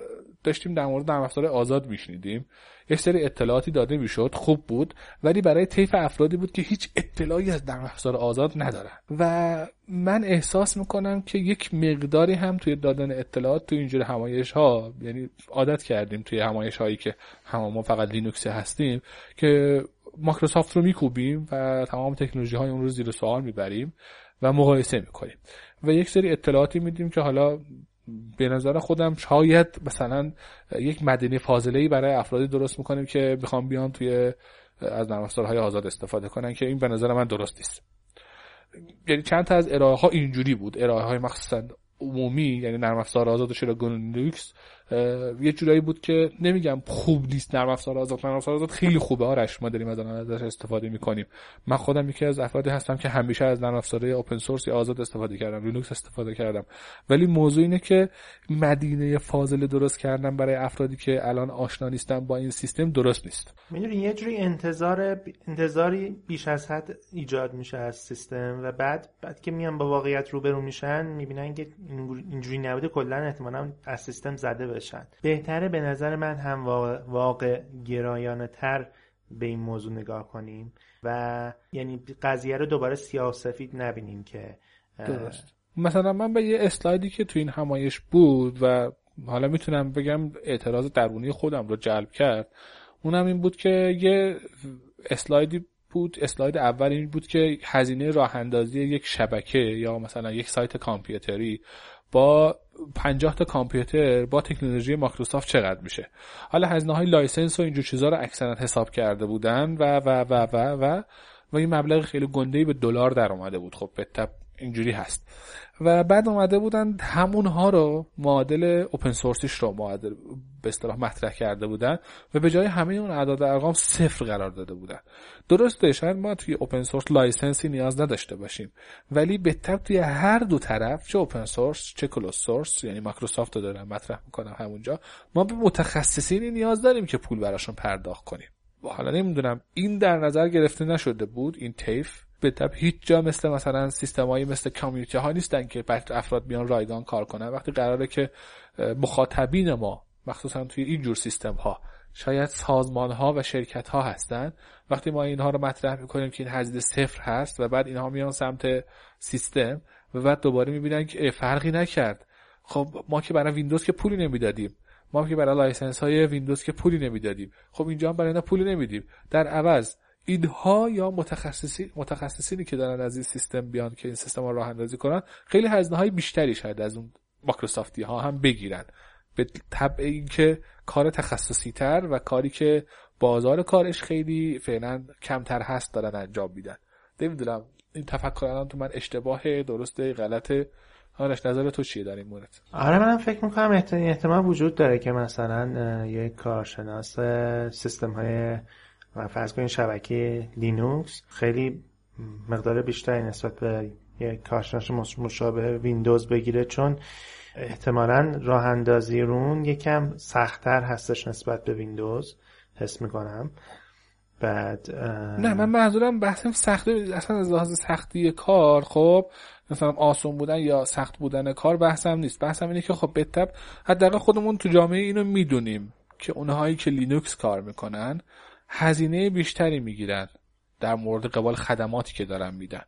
داشتیم در مورد نرم افزار آزاد میشنیدیم یه سری اطلاعاتی داده می‌شد خوب بود ولی برای طیف افرادی بود که هیچ اطلاعی از نرم افزار آزاد ندارن. و من احساس می‌کنم که یک مقداری هم توی دادن اطلاعات توی اینجور همایش ها یعنی عادت کردیم توی همایش هایی که همه ما فقط لینوکسی هستیم که مایکروسافت رو میکوبیم و تمام تکنولوژی های اون رو زیر سوال می‌بریم و مقایسه می‌کنیم. و یک سری اطلاعاتی میدیم که حالا به نظر خودم شاید مثلا یک مدینه فاضله برای افرادی درست می‌کنیم که بخوام بیان توی از نرم افزارهای آزاد استفاده کنن که این به نظر من درست نیست. یعنی چند تا از ارائه ها اینجوری بود. ارائه های مخصوصا عمومی یعنی نرم افزار آزاد و چرا گنو لینوکس یه جورایی بود که نمیگم خوب نیست نرم افزار آزاد نرم افزار آزاد خیلی خوبه. آرش ما داریم از ازش استفاده می‌کنیم. من خودم یکی از افرادی هستم که همیشه از نرم افزارهای open source یا آزاد استفاده کردم لینوکس استفاده کردم. ولی موضوع اینه که مدینه فاضله درست کردن برای افرادی که الان آشنا نیستن با این سیستم درست نیست. می‌دونی یه جوری انتظار انتظاری بیش از حد ایجاد میشه از سیستم و بعد بعد که میان با واقعیت روبرو میشن می‌بینن که اینجوری نبوده کلا احتمالاً از سیستم زده بشن بهتره به نظر من هم واقع گرایانه تر به این موضوع نگاه کنیم و یعنی قضیه رو دوباره سیاه سفید نبینیم که درست. مثلا من به یه اسلایدی که تو این همایش بود و حالا می‌تونم بگم اعتراض درونی خودم رو جلب کرد اونم این بود که یه اسلایدی بود اسلاید اول این بود که هزینه راه اندازی یک شبکه یا مثلا یک سایت کامپیوتری با 50 تا کامپیوتر با تکنولوژی مایکروسافت چقدر میشه؟ حالا هزینه های license و اینجور چیزها رو اکثرا حساب کرده بودن و و و و و و این مبلغ خیلی گنده به دلار در اومده بود. خب به اینجوری هست. و بعد اومده بودن همونها رو معادل open source یش رو معادل به اصطلاح مطرح کرده بودن و به جای همه اون اعداد ارقام صفر قرار داده بودن. درسته شاید ما توی open source license ی نیاز نداشته باشیم. ولی به طب توی هر دو طرف چه اوپن سورس چه کلوز سورس یعنی مایکروسافت رو دارم مطرح می‌کنم همونجا ما به متخصصینی نیاز داریم که پول براشون پرداخت کنیم. حالا نمی‌دونم این در نظر گرفته نشده بود این تیف به طب هیچ جا مثل مثلا سیستمایی مثل کامیونیتی ها نیستن که افراد بیان رایگان کار کنن. وقتی قراره که مخاطبین ما مخصوصا توی این جور سیستم ها شاید سازمان ها و شرکت ها هستن وقتی ما اینها رو مطرح می‌کنیم که این هزینه صفر هست و بعد اینها میان سمت سیستم و بعد دوباره می‌بینن که فرقی نکرد. خب ما که برای ویندوز که پولی نمی‌دادیم. ما که برای license های ویندوز که پولی نمی‌دادیم. خب اینجا هم برای اینا پولی نمیدیم. در عوض اینها یا متخصصی متخصصینی که دارن از این سیستم بیان که این سیستم رو راه اندازی کنن خیلی هزینه های بیشتری شاید از اون مایکروسافتی ها هم بگیرن. به تبع اینکه کار تخصصی تر و کاری که بازار کارش خیلی فعلا کمتر هست دارن انجام میدن. نمی‌دونم این تفکر الان تو من اشتباه درسته غلطه. آرش نظر تو چیه در این مورد؟ آره منم فکر می‌کنم احتمال وجود داره که مثلا یک کارشناس سیستم های و فرض کنید شبکه لینوکس خیلی مقدار بیشتری نسبت به یک کارشناس مشابه ویندوز بگیره چون احتمالا راه اندازی رون یکم سختتر هستش نسبت به ویندوز حس می‌کنم. بعد نه من منظورم بحث سختی اصلا از لحاظ سختی کار خب مثلا آسون بودن یا سخت بودن کار بحثم نیست. بحثم اینه که خب بهتر حداقل خودمون تو جامعه اینو می‌دونیم که اونهایی که لینوکس کار می‌کنن هزینه بیشتری می‌گیرن. در مورد قبال خدماتی که دارن میدن.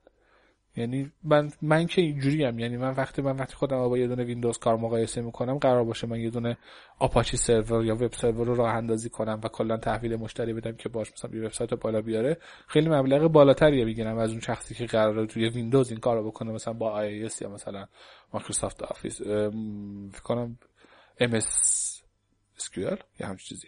یعنی من من که اینجوری هم یعنی من وقتی من وقتی خودم با یه دونه ویندوز کار مقایسه می‌کنم قرار باشه من یه دونه آپاچی سرور یا وب سرور رو راه اندازی کنم و کلا تحویل مشتری بدم که باش مثلا یه وبسایت بالا بیاره خیلی مبلغ بالاتری می‌گیرم از اون شخصی که قراره توی ویندوز این کارو بکنه مثلا با IIS یا مثلا مایکروسافت آفیس فکر کنم MS یا همچین چیزی.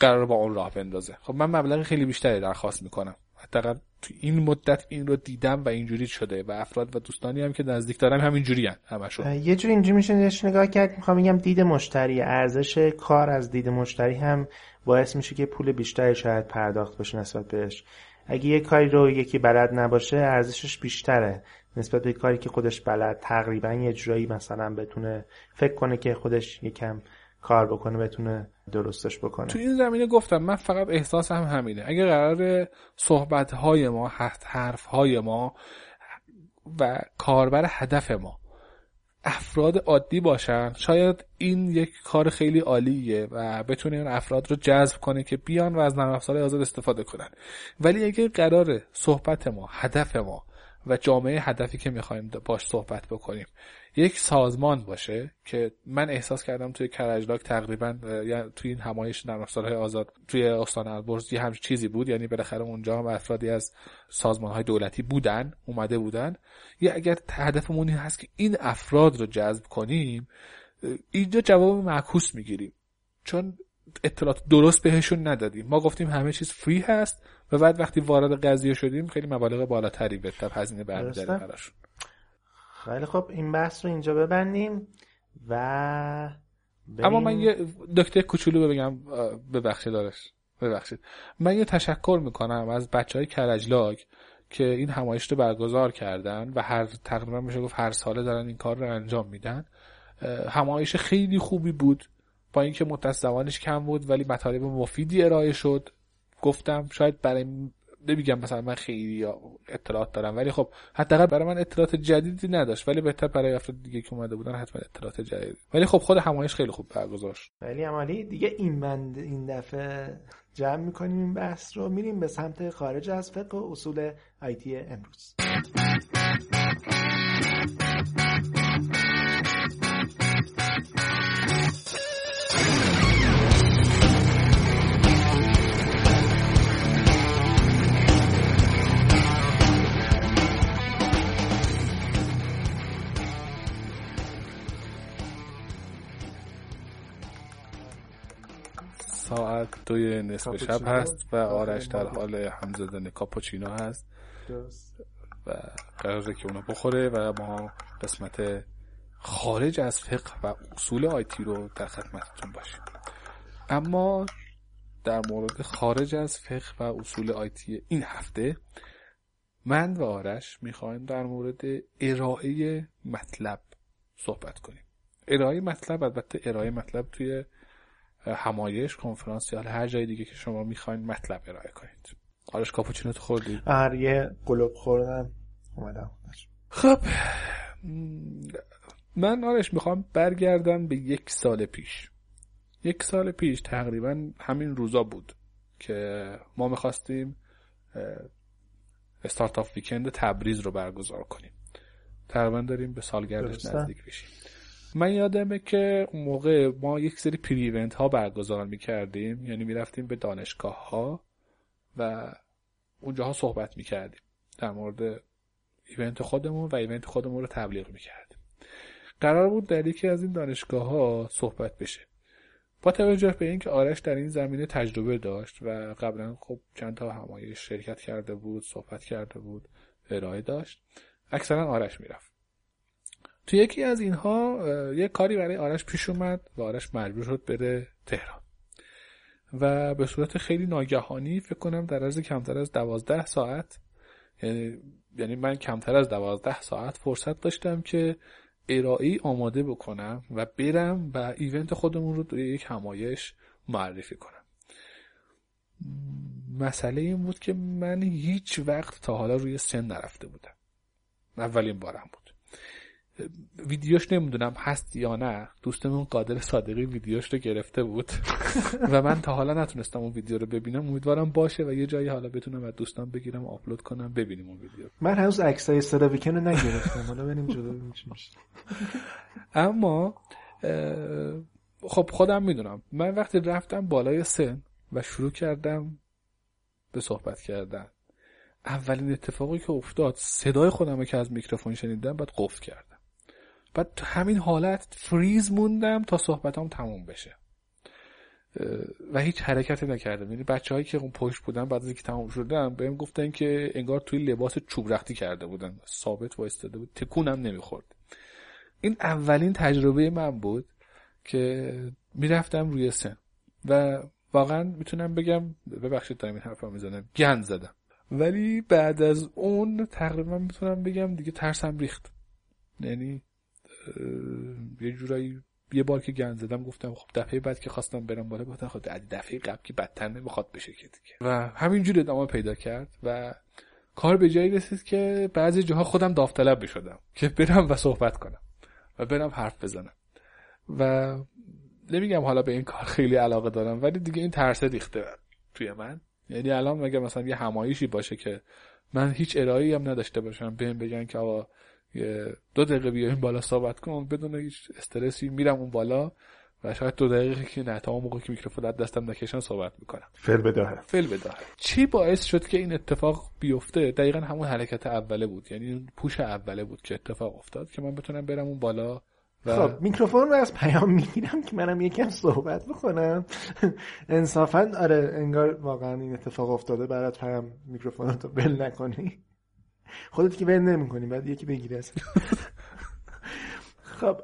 قرار با اون راه بندازه. خب من مبلغ خیلی بیشتری درخواست می‌کنم. حداقل تو این مدت این رو دیدم و اینجوری شده و افراد و دوستانی هم که نزدیک دارم همینجوری هم همشون یه جوری اینجوری میشه نگاه کرد. می‌خوام میگم دید مشتری ارزش کار از دید مشتری هم باعث میشه که پول بیشتری شاید پرداخت بشه نسبت بهش. اگه یه کاری رو یکی بلد نباشه ارزشش بیشتره. نسبت به کاری که خودش بلد تقریبا یه جورایی مثلا بتونه فکر کنه که خودش یکم کار بکنه بتونه درستش بکنه. تو این زمینه گفتم من فقط احساس هم همینه. اگه قرار صحبت های ما حرف های ما و کاربر هدف ما افراد عادی باشن شاید این یک کار خیلی عالیه و بتونه اون افراد رو جذب کنه که بیان و از نرم افزار آزاد استفاده کنن. ولی اگه قرار صحبت ما هدف ما و جامعه هدفی که می‌خوایم باش صحبت بکنیم یک سازمان باشه که من احساس کردم توی کرجلاک تقریبا یا توی این همایش سالهای آزاد توی استان البرز یه همچین چیزی بود. یعنی بالاخره اونجا هم افرادی از سازمان های دولتی بودن اومده بودن. یا اگر هدفمون این هست که این افراد رو جذب کنیم اینجا جواب معکوس می‌گیریم. چون اطلاعات درست بهشون ندادیم. ما گفتیم همه چیز فری هست و بعد وقتی وارد قضیه شدیم خیلی مبالغ بالاتری به هزینه برمیداریم براشون. خیلی خب این بحث رو اینجا ببندیم و اما من یه دکتر کوچولو بگم ببخشید دارش ببخشید. من یه تشکر می‌کنم از بچه های کرجلاک که این همایش رو برگزار کردن و هر تقریبا میشه گفت هر ساله دارن این کار رو انجام میدن. همایش خیلی خوبی بود. با اینکه مدت کم بود ولی مطالب مفیدی ارائه شد. گفتم شاید برای نمیگم مثلا من خیلی اطلاعات دارم ولی خب حداقل برای من اطلاعات جدیدی نداشت ولی بهتر برای افراد دیگه که اومده بودن حتما اطلاعات جدید ولی خب خود همایش خیلی خوب برگزار شد ولی عملی دیگه این بند این دفعه جمع می‌کنیم این بحث رو میریم به سمت خارج از فقه و اصول آیتی امروز. ساعت دوی نصف شب هست و آرش در حال هم زدن کاپوچینو هست. و قراره که اونو بخوره و ما قسمت خارج از فقه و اصول آیتی رو در خدمتتون باشیم. اما در مورد خارج از فقه و اصول آیتی این هفته من و آرش می‌خوایم در مورد ارائه مطلب صحبت کنیم. ارائه مطلب البته ارائه مطلب توی همایش کنفرانس یا هر جای دیگه که شما می‌خواین مطلب ارائه کنید. آرش کاپوچینو تو خوردی؟ آره یه قلوب خوردم. اومدم خب من آرش می‌خوام برگردم به یک سال پیش. یک سال پیش تقریبا همین روزا بود که ما می‌خواستیم استارتاپ ویکند تبریز رو برگزار کنیم. تقریبا داریم به سالگردش نزدیک بشیم من یادمه که اون موقع ما یک سری پری ایونت ها برگزار می‌کردیم. یعنی می‌رفتیم به دانشگاه ها و اونجاها صحبت می‌کردیم. در مورد ایونت خودمون و ایونت خودمون رو تبلیغ می‌کردیم. قرار بود در یکی از این دانشگاه ها صحبت بشه. با توجه به اینکه آرش در این زمینه تجربه داشت و قبلا خب چند تا همایش شرکت کرده بود صحبت کرده بود ارائه داشت اکثرا آرش می‌رفت. تو یکی از اینها یه کاری برای آرش پیش اومد و آرش مجبور شد بره تهران. و به صورت خیلی ناگهانی فکر کنم در عرض کمتر از دوازده ساعت یعنی یعنی من کمتر از دوازده ساعت فرصت داشتم که ارائه آماده بکنم و برم و ایونت خودمون رو توی یک همایش معرفی کنم. مسئله این بود که من هیچ وقت تا حالا روی سن نرفته بودم. اولین بارم بود. ویدیوش نمی‌دونم هست یا نه. دوستمون قادر صادقی ویدیوش رو گرفته بود. و من تا حالا نتونستم اون ویدیو رو ببینم. امیدوارم باشه و یه جایی حالا بتونم از دوستان بگیرم و آپلود کنم ببینیم اون ویدیو من هنوز عکسای صدا ویکن رو نگرفتم. حالا بریم میشه. اما خب خودم می‌دونم. من وقتی رفتم بالای سن و شروع کردم به صحبت کردن اولین اتفاقی که افتاد صدای خودم که از میکروفون شنیدم بعد قفل کردم. بعد تو همین حالت فریز موندم تا صحبتام تموم بشه. و هیچ حرکتی نکردم. یعنی بچه هایی که اون پشت بودن بعد از اینکه تموم شدن بهم گفتن که انگار توی لباس چوب رختی کرده بودن. ثابت وایستاده بود. تکونم نمی‌خورد. این اولین تجربه من بود که می‌رفتم روی سن. و واقعا می‌تونم بگم ببخشید دارم این حرفا می‌زنم گند زدم. ولی بعد از اون تقریبا می‌تونم بگم دیگه ترسم ریخت. یعنی یه جورایی یه بار که گند زدم گفتم خب دفعه بعد که خواستم برم بالا گفتم خب دفعه قبل که بدتر نمی‌خواد بشه که دیگه. و همینجوری ادامه پیدا کرد و کار به جایی رسید که بعضی جاها خودم داوطلب بشدم که برم و صحبت کنم و برم حرف بزنم. و نمیگم حالا به این کار خیلی علاقه دارم ولی دیگه این ترسه ریخته توی من. یعنی الان مگه مثلا یه همایشی باشه که من هیچ ارائه‌ای هم نداشته باشم بهم بگن که آقا دو دقیقه بیا این بالا صحبت کن بدون هیچ استرسی میرم اون بالا و شاید دو دقیقه که نه تا موقع که میکروفون از دستم نکشن صحبت می‌کنم. فل بداهه. فل بداهه. چی باعث شد که این اتفاق بیفته؟ دقیقا همون حرکت اوله بود یعنی اون پوش اوله بود که اتفاق افتاد که من بتونم برم اون بالا و... خب میکروفون رو از پیام می‌گیرم که منم یکم صحبت بکنم. انصافا آره انگار واقعا این اتفاق افتاده برات پیام میکروفون رو بل نکنی. خودت که بل نمی‌کنی بعد یکی بگیره خب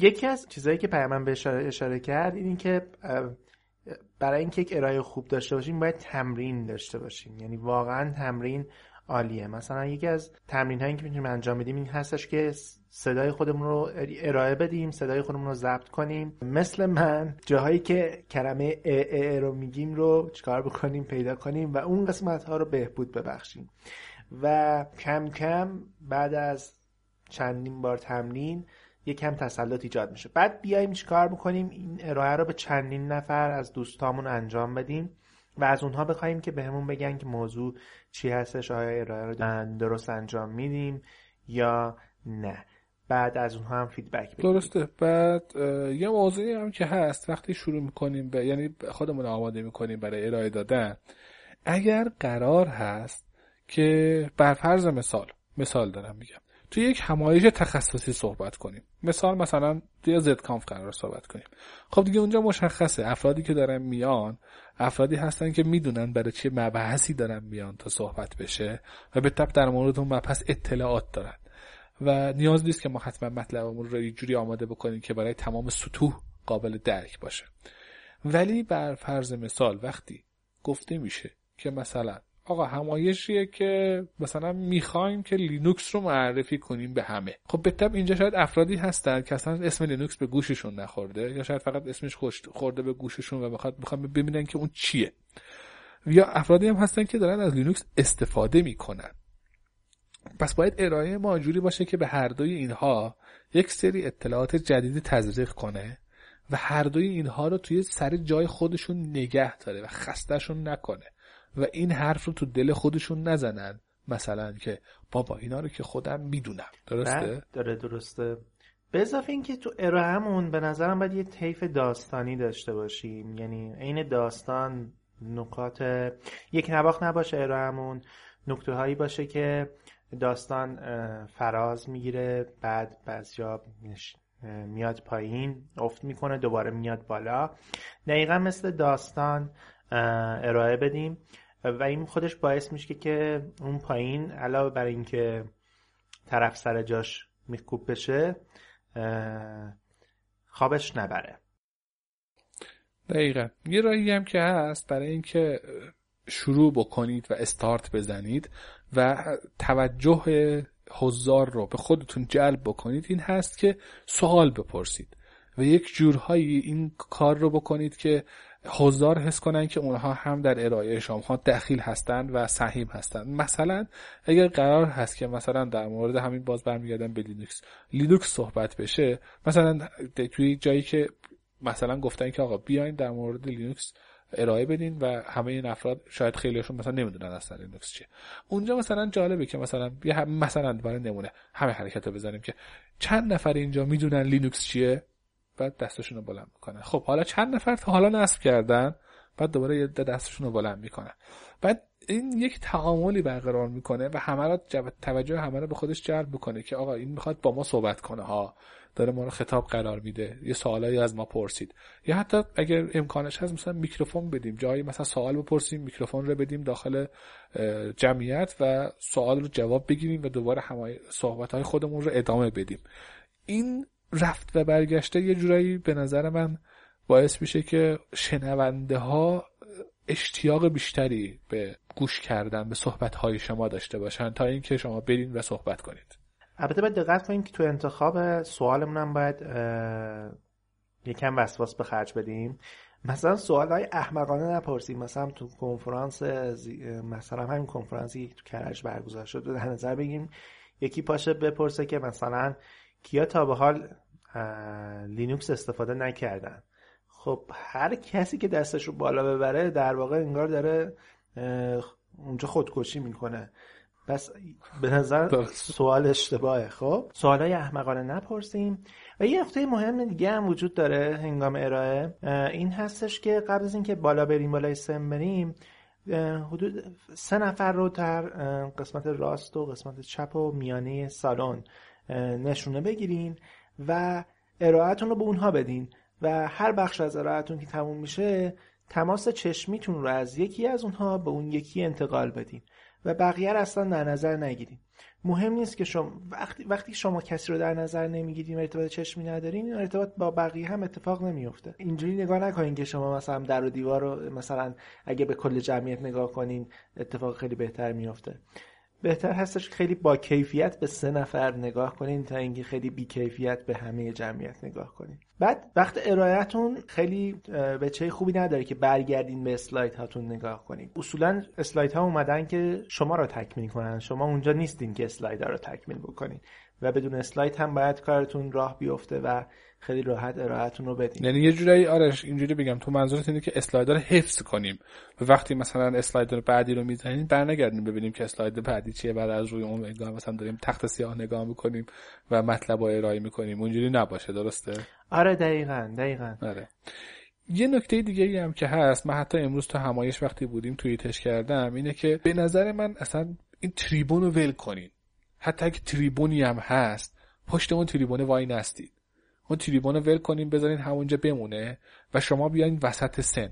یکی از چیزهایی که پیامم به اشاره, کرد این که برای اینکه یک ارائه خوب داشته باشیم باید تمرین داشته باشیم. یعنی واقعا تمرین عالیه. مثلا یکی از تمرین هایی که می‌تونیم انجام بدیم این هستش که صدای خودمون رو ارائه بدیم صدای خودمون رو ضبط کنیم. مثل من جاهایی که کلمه ا, ا, رو میگیم رو چیکار بکنیم پیدا کنیم و اون قسمت ها رو بهبود ببخشیم. و کم کم بعد از چندین بار تمرین کم تسلط ایجاد میشه. بعد بیایم چیکار می‌کنیم این ارائه رو به چندین نفر از دوستامون انجام بدیم و از اونها بخوایم که بهمون به بگن که موضوع چی هستش آیا ارائه رو درست انجام میدیم یا نه. بعد از اونها هم فیدبک بدیم. درسته. بعد یه موضوعی هم که هست وقتی شروع می‌کنیم به یعنی خودمون آماده می‌کنیم برای ارائه دادن اگر قرار هست که بر فرض مثال مثال دارم میگم. توی یک همایش تخصصی صحبت کنیم. مثال مثلا توی زد کانف قرار صحبت کنیم. خب دیگه اونجا مشخصه. افرادی که دارن میان افرادی هستن که می‌دونن برای چه مبحثی دارن میان تا صحبت بشه و به تبع در مورد اون مبحث اطلاعات دارن. و نیاز نیست که ما حتما مطلبمون رو جوری آماده بکنیم که برای تمام سطوح قابل درک باشه. ولی بر فرض مثال وقتی گفته میشه که مثلا آقا همایشیه که مثلا می‌خوایم که لینوکس رو معرفی کنیم به همه. خب به تبع اینجا شاید افرادی هستن که اصلا اسم لینوکس به گوششون نخورده یا شاید فقط اسمش خورده به گوششون و بخواد بخوام ببینن که اون چیه. یا افرادی هم هستن که دارن از لینوکس استفاده می‌کنن. پس باید ارائه ما جوری باشه که به هر دوی اینها یک سری اطلاعات جدید تزریق کنه و هر دوی اینها رو توی سر جای خودشون نگه داره و خستهشون نکنه. و این حرف رو تو دل خودشون نزنن. مثلا که بابا اینا رو که خودم می‌دونم. درسته؟ داره درسته. به اضافه اینکه تو ارائهمون به نظرم باید یه طیف داستانی داشته باشیم. یعنی عین داستان نکات یک نواخت نباشه ارائهمون. نکته هایی باشه که داستان فراز می‌گیره بعد بعضیا میاد پایین افت می‌کنه دوباره میاد بالا. دقیقا مثل داستان ارائه بدیم. و این خودش باعث میشه که اون پایین علاوه بر اینکه طرف سر جاش میکوب بشه خوابش نبره. دقیقا. یه راهی هم که هست برای اینکه شروع بکنید و استارت بزنید و توجه حضار رو به خودتون جلب بکنید این هست که سوال بپرسید. و یک جورهایی این کار رو بکنید که حضار حس کنن که اونها هم در ارائه شما دخیل هستند و سهیم هستند مثلا اگر قرار هست که مثلا در مورد همین باز برمیگردم به لینوکس. لینوکس صحبت بشه مثلا توی جایی که مثلا گفتن که آقا بیاین در مورد لینوکس ارائه بدین و همه این افراد شاید خیلیشون مثلا نمی‌دونن اصلا لینوکس چیه. اونجا مثلا جالبه که مثلا مثلا برای نمونه همه حرکت رو بزنیم که چند نفر اینجا می‌دونن لینوکس چیه؟ بعد دستشون رو بلند می‌کنن خب حالا چند نفر تا حالا نصب کردن بعد دوباره یه دستشون رو بلند می‌کنن. بعد این یک تعاملی برقرار می‌کنه و همه را توجه همه رو به خودش جلب می‌کنه که آقا این می‌خواد با ما صحبت کنه ها. داره ما رو خطاب قرار میده. یه سوالایی از ما پرسید. یا حتی اگر امکانش هست مثلا میکروفون بدیم. جایی مثلا سوال بپرسیم میکروفون رو بدیم داخل جمعیت و سوال رو جواب بگیریم و دوباره همه صحبت های خودمون رو ادامه بدیم. این رفت و برگشته یه جورایی به نظر من باعث میشه که شنونده ها اشتیاق بیشتری به گوش کردن به صحبت های شما داشته باشن تا اینکه شما برین و صحبت کنید. البته باید دقت کنیم که تو انتخاب سوالمون هم باید یکم وسواس به خرج بدیم. مثلا سوال های احمقانه نپرسیم. مثلا تو کنفرانس مثلا همین کنفرانسی تو کرج برگزار شد در نظر بگیم یکی پاشه بپرسه که مثلا کیا تا به حال لینوکس استفاده نکردن. خب هر کسی که دستش رو بالا ببره در واقع انگار داره اونجا خودکشی می‌کنه. پس به نظر. سوال اشتباهه. خب سوالای احمقانه نپرسیم. و یه نکته مهم دیگه هم وجود داره هنگام ارائه. این هستش که قبل از اینکه بالا بریم بالای سن بریم حدود سه نفر رو در قسمت راست و قسمت چپ و میانه سالن نشونه بگیرین. و ارائهتون رو به اونها بدین و هر بخش از ارائهتون که تموم میشه تماس چشمیتون رو از یکی از اونها به اون یکی انتقال بدین و بقیه رو اصلا در نظر نگیرین. مهم نیست که شما وقتی وقتی شما کسی رو در نظر نمی‌گیرین و ارتباط چشمی ندارین این ارتباط با بقیه هم اتفاق نمیفته اینجوری نگاه نکنین که شما مثلا در و دیوار رو مثلا اگه به کل جمعیت نگاه کنین اتفاق خیلی بهتر میفته بهتر هستش که خیلی با کیفیت به سه نفر نگاه کنین تا اینکه خیلی بی کیفیت به همه جمعیت نگاه کنین. بعد وقت ارائهتون خیلی اه، بچه خوبی نداره که برگردین به اسلاید هاتون نگاه کنین. اصولا اسلاید ها اومدن که شما رو تکمیل کنن. شما اونجا نیستین که اسلاید ها رو تکمیل بکنین. و بدون اسلاید هم باید کارتون راه بیفته و خیلی راحت ارائهتون رو بدین. یعنی یه جورایی آرش اینجوری بگم تو منظورت اینه که اسلایدر رو حفظ کنیم. و وقتی مثلا اسلایدر بعدی رو می‌زنیم برنگردیم ببینیم که اسلاید بعدی چیه بعد از روی اون انگار مثلا داریم تخت سیاه نگاه می‌کنیم و مطلب رو ارائه می‌کنیم. اونجوری نباشه درسته؟ آره دقیقا دقیقا. آره. یه نکته دیگه ای هم که هست من حتی امروز تو همایش وقتی بودیم توییتش کردم اینه که به نظر من اصلا این تریبون رو ول کنین. حتی اگه تریبونی هم هست پشت اون تریبونه وای نستید. اون تریبون رو ول کنین بذارین همونجا بمونه و شما بیاین وسط سن.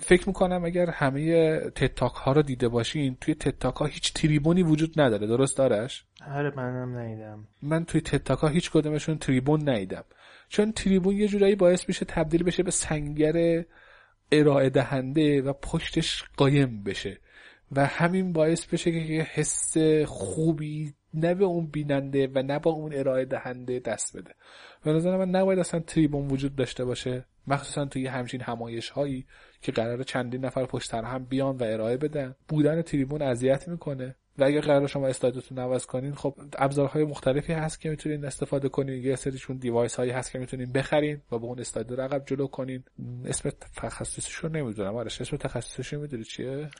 فکر می‌کنم اگر همه تتاک ها رو دیده باشین توی تتاک ها هیچ تریبونی وجود نداره. درست دارش؟ آره منم نیدم من توی تتاک ها هیچ کدومشون تریبون ندیدم. چون تریبون یه جورایی باعث میشه تبدیل بشه به سنگر ارائه دهنده و پشتش قایم بشه. و همین باعث بشه که حس خوبی نه به اون بیننده و نه با اون ارائه دهنده دست بده. به نظر من نباید اصلا تریبون وجود داشته باشه مخصوصا توی همچین همایش هایی که قرار چندین نفر پشت هم بیان و ارائه بدن. بودن تریبون اذیت می‌کنه و اگر قرار شما اسلایدتون عوض کنین خب ابزارهای مختلفی هست که می‌تونین استفاده کنین. یه سریشون دیوایس هایی هست که می‌تونین بخرین و با اون اسلاید رو عقب جلو کنین. اسم تخصصیش رو نمی‌دونم. آرش اسم تخصصیش رو می‌دونی چیه؟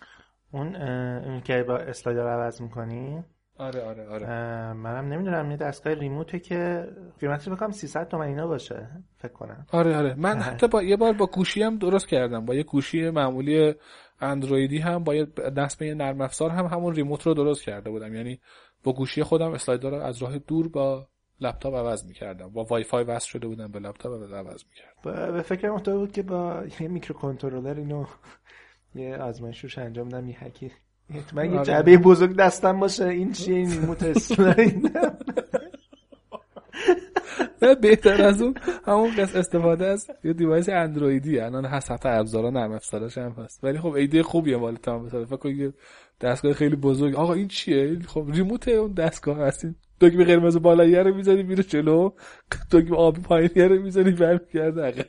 اون اون که با اسلاید رو عوض می‌کنی؟ آره آره آره. منم نمی‌دونم یه دستگاه remote ه که قیمتش بکنم 300 تومن اینا باشه فکر کنم. آره آره. من حتی با یه بار با گوشی هم درست کردم. با یه گوشی معمولی اندرویدی هم با یه دست به نرم افزار هم همون remote رو درست کرده بودم. یعنی با گوشی خودم اسلاید رو از راه دور با لپتاپ عوض می‌کردم. با وای فای وصل شده بودم به لپتاپ و عوض می‌کردم. به فکر افتاده بود که با یه میکروکنترلر اینو یه آزمایش روش انجام بدم یه حکی من یه آره. جعبه بزرگ دستم باشه. این چیه؟ این نه بهتر از اون همون قصد استفاده از یه دیوایس اندرویدی. الان هست حتی ابزارا نرم افزاراش هم هست. ولی خب ایده خوبیه مال تا مثلا فکر کن دستگاه خیلی بزرگ. آقا این چیه؟ خب ریموت اون دستگاه هستین دکمه قرمز بالایی رو می‌ذاری میره جلو. دکمه آبی پایینی رو می‌ذاری برمیگرده عقب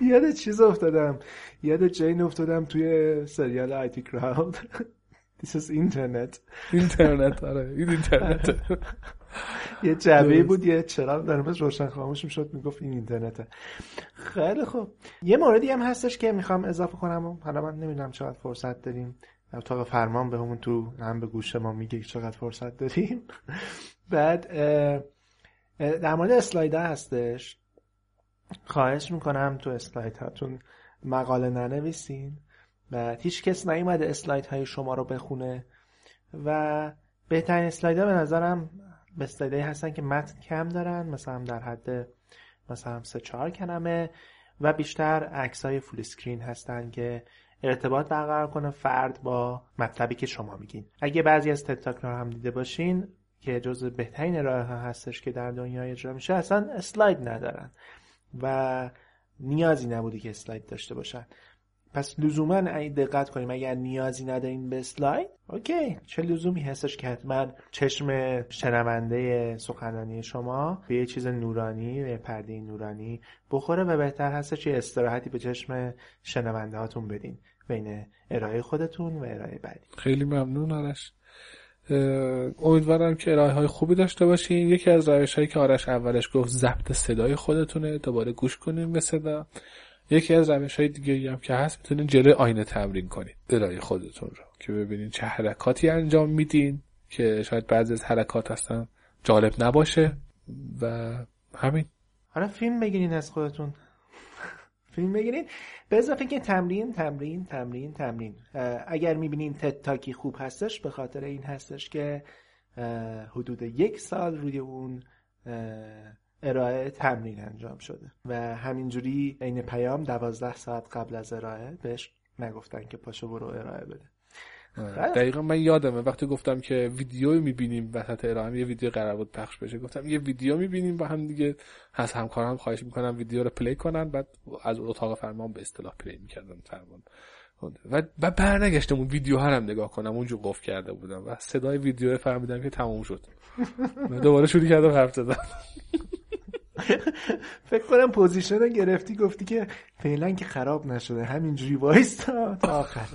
یاد چیز افتادم؟ یاد جین افتادم توی سریال آیتی کراود This is اینترنت اینترنت آره. این اینترنت. یه جعبه. بود یه چراغ در روشن خاموش می‌شد می‌گفت این اینترنته. خیلی خوب. یه موردی هم هستش که می‌خوام اضافه کنم حالا من نمی‌دونم چقدر فرصت داریم. اتاق فرمان به همون تو هم به گوش ما میگه چقدر فرصت داریم. بعد در مورد اسلایده هستش. خواهش می‌کنم تو اسلاید هاتون مقاله ننویسین و هیچ کس نیومده اسلاید های شما رو بخونه و بهترین اسلاید ها به نظرم به اسلایدهایی هستن که متن کم دارن مثلا در حد مثلا سه چهار کلمه و بیشتر عکس های full screen هستن که ارتباط برقرار کنه فرد با مطلبی که شما میگین. اگه بعضی از TED Talk رو هم دیده باشین که جز بهترین ارائه ها هستش که در دنیا اجرا میشه اصلا اسلاید ندارن. و نیازی نبوده که اسلاید داشته باشن. پس لزوما اگه دقت کنیم اگر نیازی ندارین به اسلاید اوکی چه لزومی هستش که حتما چشم شنونده سخنرانی شما به یه چیز نورانی به پرده نورانی بخوره و بهتر هستش یه استراحتی به چشم شنونده هاتون بدین بین ارائه خودتون و ارائه بعدی. خیلی ممنون آرش. امیدوارم که ارائه های خوبی داشته باشین. یکی از روش هایی که آرش اولش گفت ضبط صدای خودتونه. دوباره گوش کنیم به صدا. یکی از روش های دیگه هم که هست می‌تونین جلوی آینه تمرین کنید ارائه خودتون رو. که ببینین چه حرکاتی انجام میدین که شاید بعضی از حرکات هستن جالب نباشه. و همین. حالا فیلم بگیرین از خودتون. فیلم بگیرین. به اضافه که تمرین تمرین تمرین تمرین. اگر می‌بینین تد تاکی خوب هستش به خاطر این هستش که حدود یک سال روی اون ارائه تمرین انجام شده. و همینجوری عین پیام دوازده ساعت قبل از ارائه بهش نگفتن که پاشو برو ارائه بده. دقیقا من یادمه وقتی گفتم که ویدیو می‌بینیم وسط ارائه یه ویدیو قرار بود پخش بشه. گفتم یه ویدیو می‌بینیم با هم دیگه از همکاران خواهش می‌کنم ویدیو رو پلی کنن بعد از اتاق فرمان به اصطلاح play می‌کردم فرمان. و و برنگشتم اون ویدیو هم نگاه کنم اونجا قفل کرده بودم و صدای ویدیو فهمیدم که تموم شد. دوباره شروع کردم حرف زدم فکر کنم position رو گرفتی گفتی که فعلا که خراب نشده. همینجوری وایستا تا آخر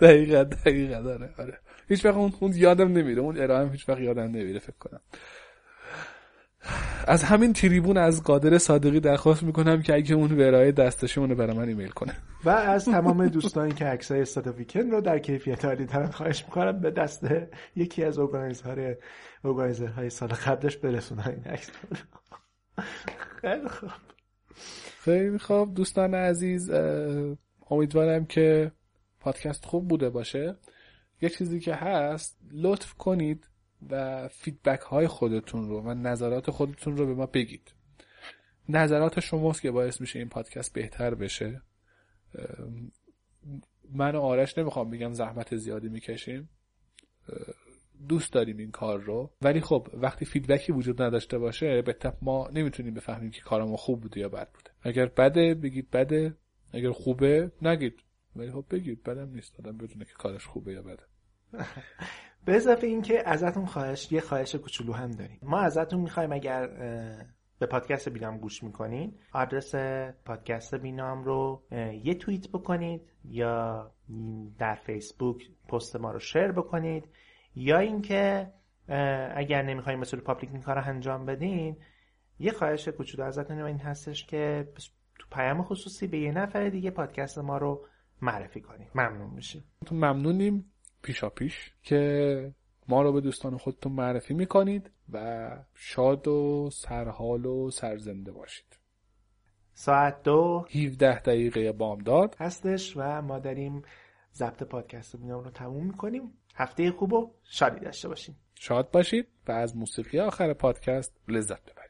دقیقا دقیقا داره آره. هیچ وقت اون, اون یادم نمیره. اون ارائه هیچ وقت یادم نمیره فکر کنم. از همین تریبون از قادر صادقی درخواست می‌کنم که اگه اون ارائه دستشون رو برای من ایمیل کنه. و از تمام دوستانی که عکسای استاد ویکند رو در کیفیت عالی ترن خواهش می‌کنم به دست یکی از ارگانیزرهای سال قبلش برسونن این عکس خیلی خوب. خیلی خوب. دوستان عزیز امیدوارم که پادکست خوب بوده باشه یه چیزی که هست لطف کنید و feedback های خودتون رو و نظرات خودتون رو به ما بگید. نظرات شماست که باعث میشه این پادکست بهتر بشه. من و آرش نمی‌خوام بگم زحمت زیادی می‌کشیم. دوست داریم این کار رو. ولی خب وقتی feedback ی وجود نداشته باشه به ما نمی‌تونیم بفهمیم که کارمون خوب بوده یا بد بوده. اگر بده بگید بده. اگر خوبه نگید. ولی خب بگید بدم نیست آدم بدونه که کارش خوبه یا بده. به اضافه اینکه ازتون خواهش یه خواهش کوچولو هم داریم. ما ازتون می‌خوایم اگر به پادکست بینام گوش می‌کنین آدرس پادکست بینام رو یه توییت بکنید یا در فیسبوک پست ما رو شیر بکنید یا اینکه اگر نمی‌خوایم مثل پابلیک این کار رو انجام بدین یه خواهش کوچولو ازتون این هستش که تو پیام خصوصی به یه نفر دیگه پادکست ما رو معرفی کنیم. ممنون میشیم. ممنونیم پیشا پیش که ما رو به دوستان خودتون معرفی می‌کنید و شاد و سرحال و سرزنده باشید. ساعت دو. 17 دقیقه بامداد. هستش و ما داریم ضبط پادکست رو تموم می‌کنیم. هفته خوب و شادی داشته باشیم. شاد باشید و از موسیقی آخر پادکست لذت ببرید.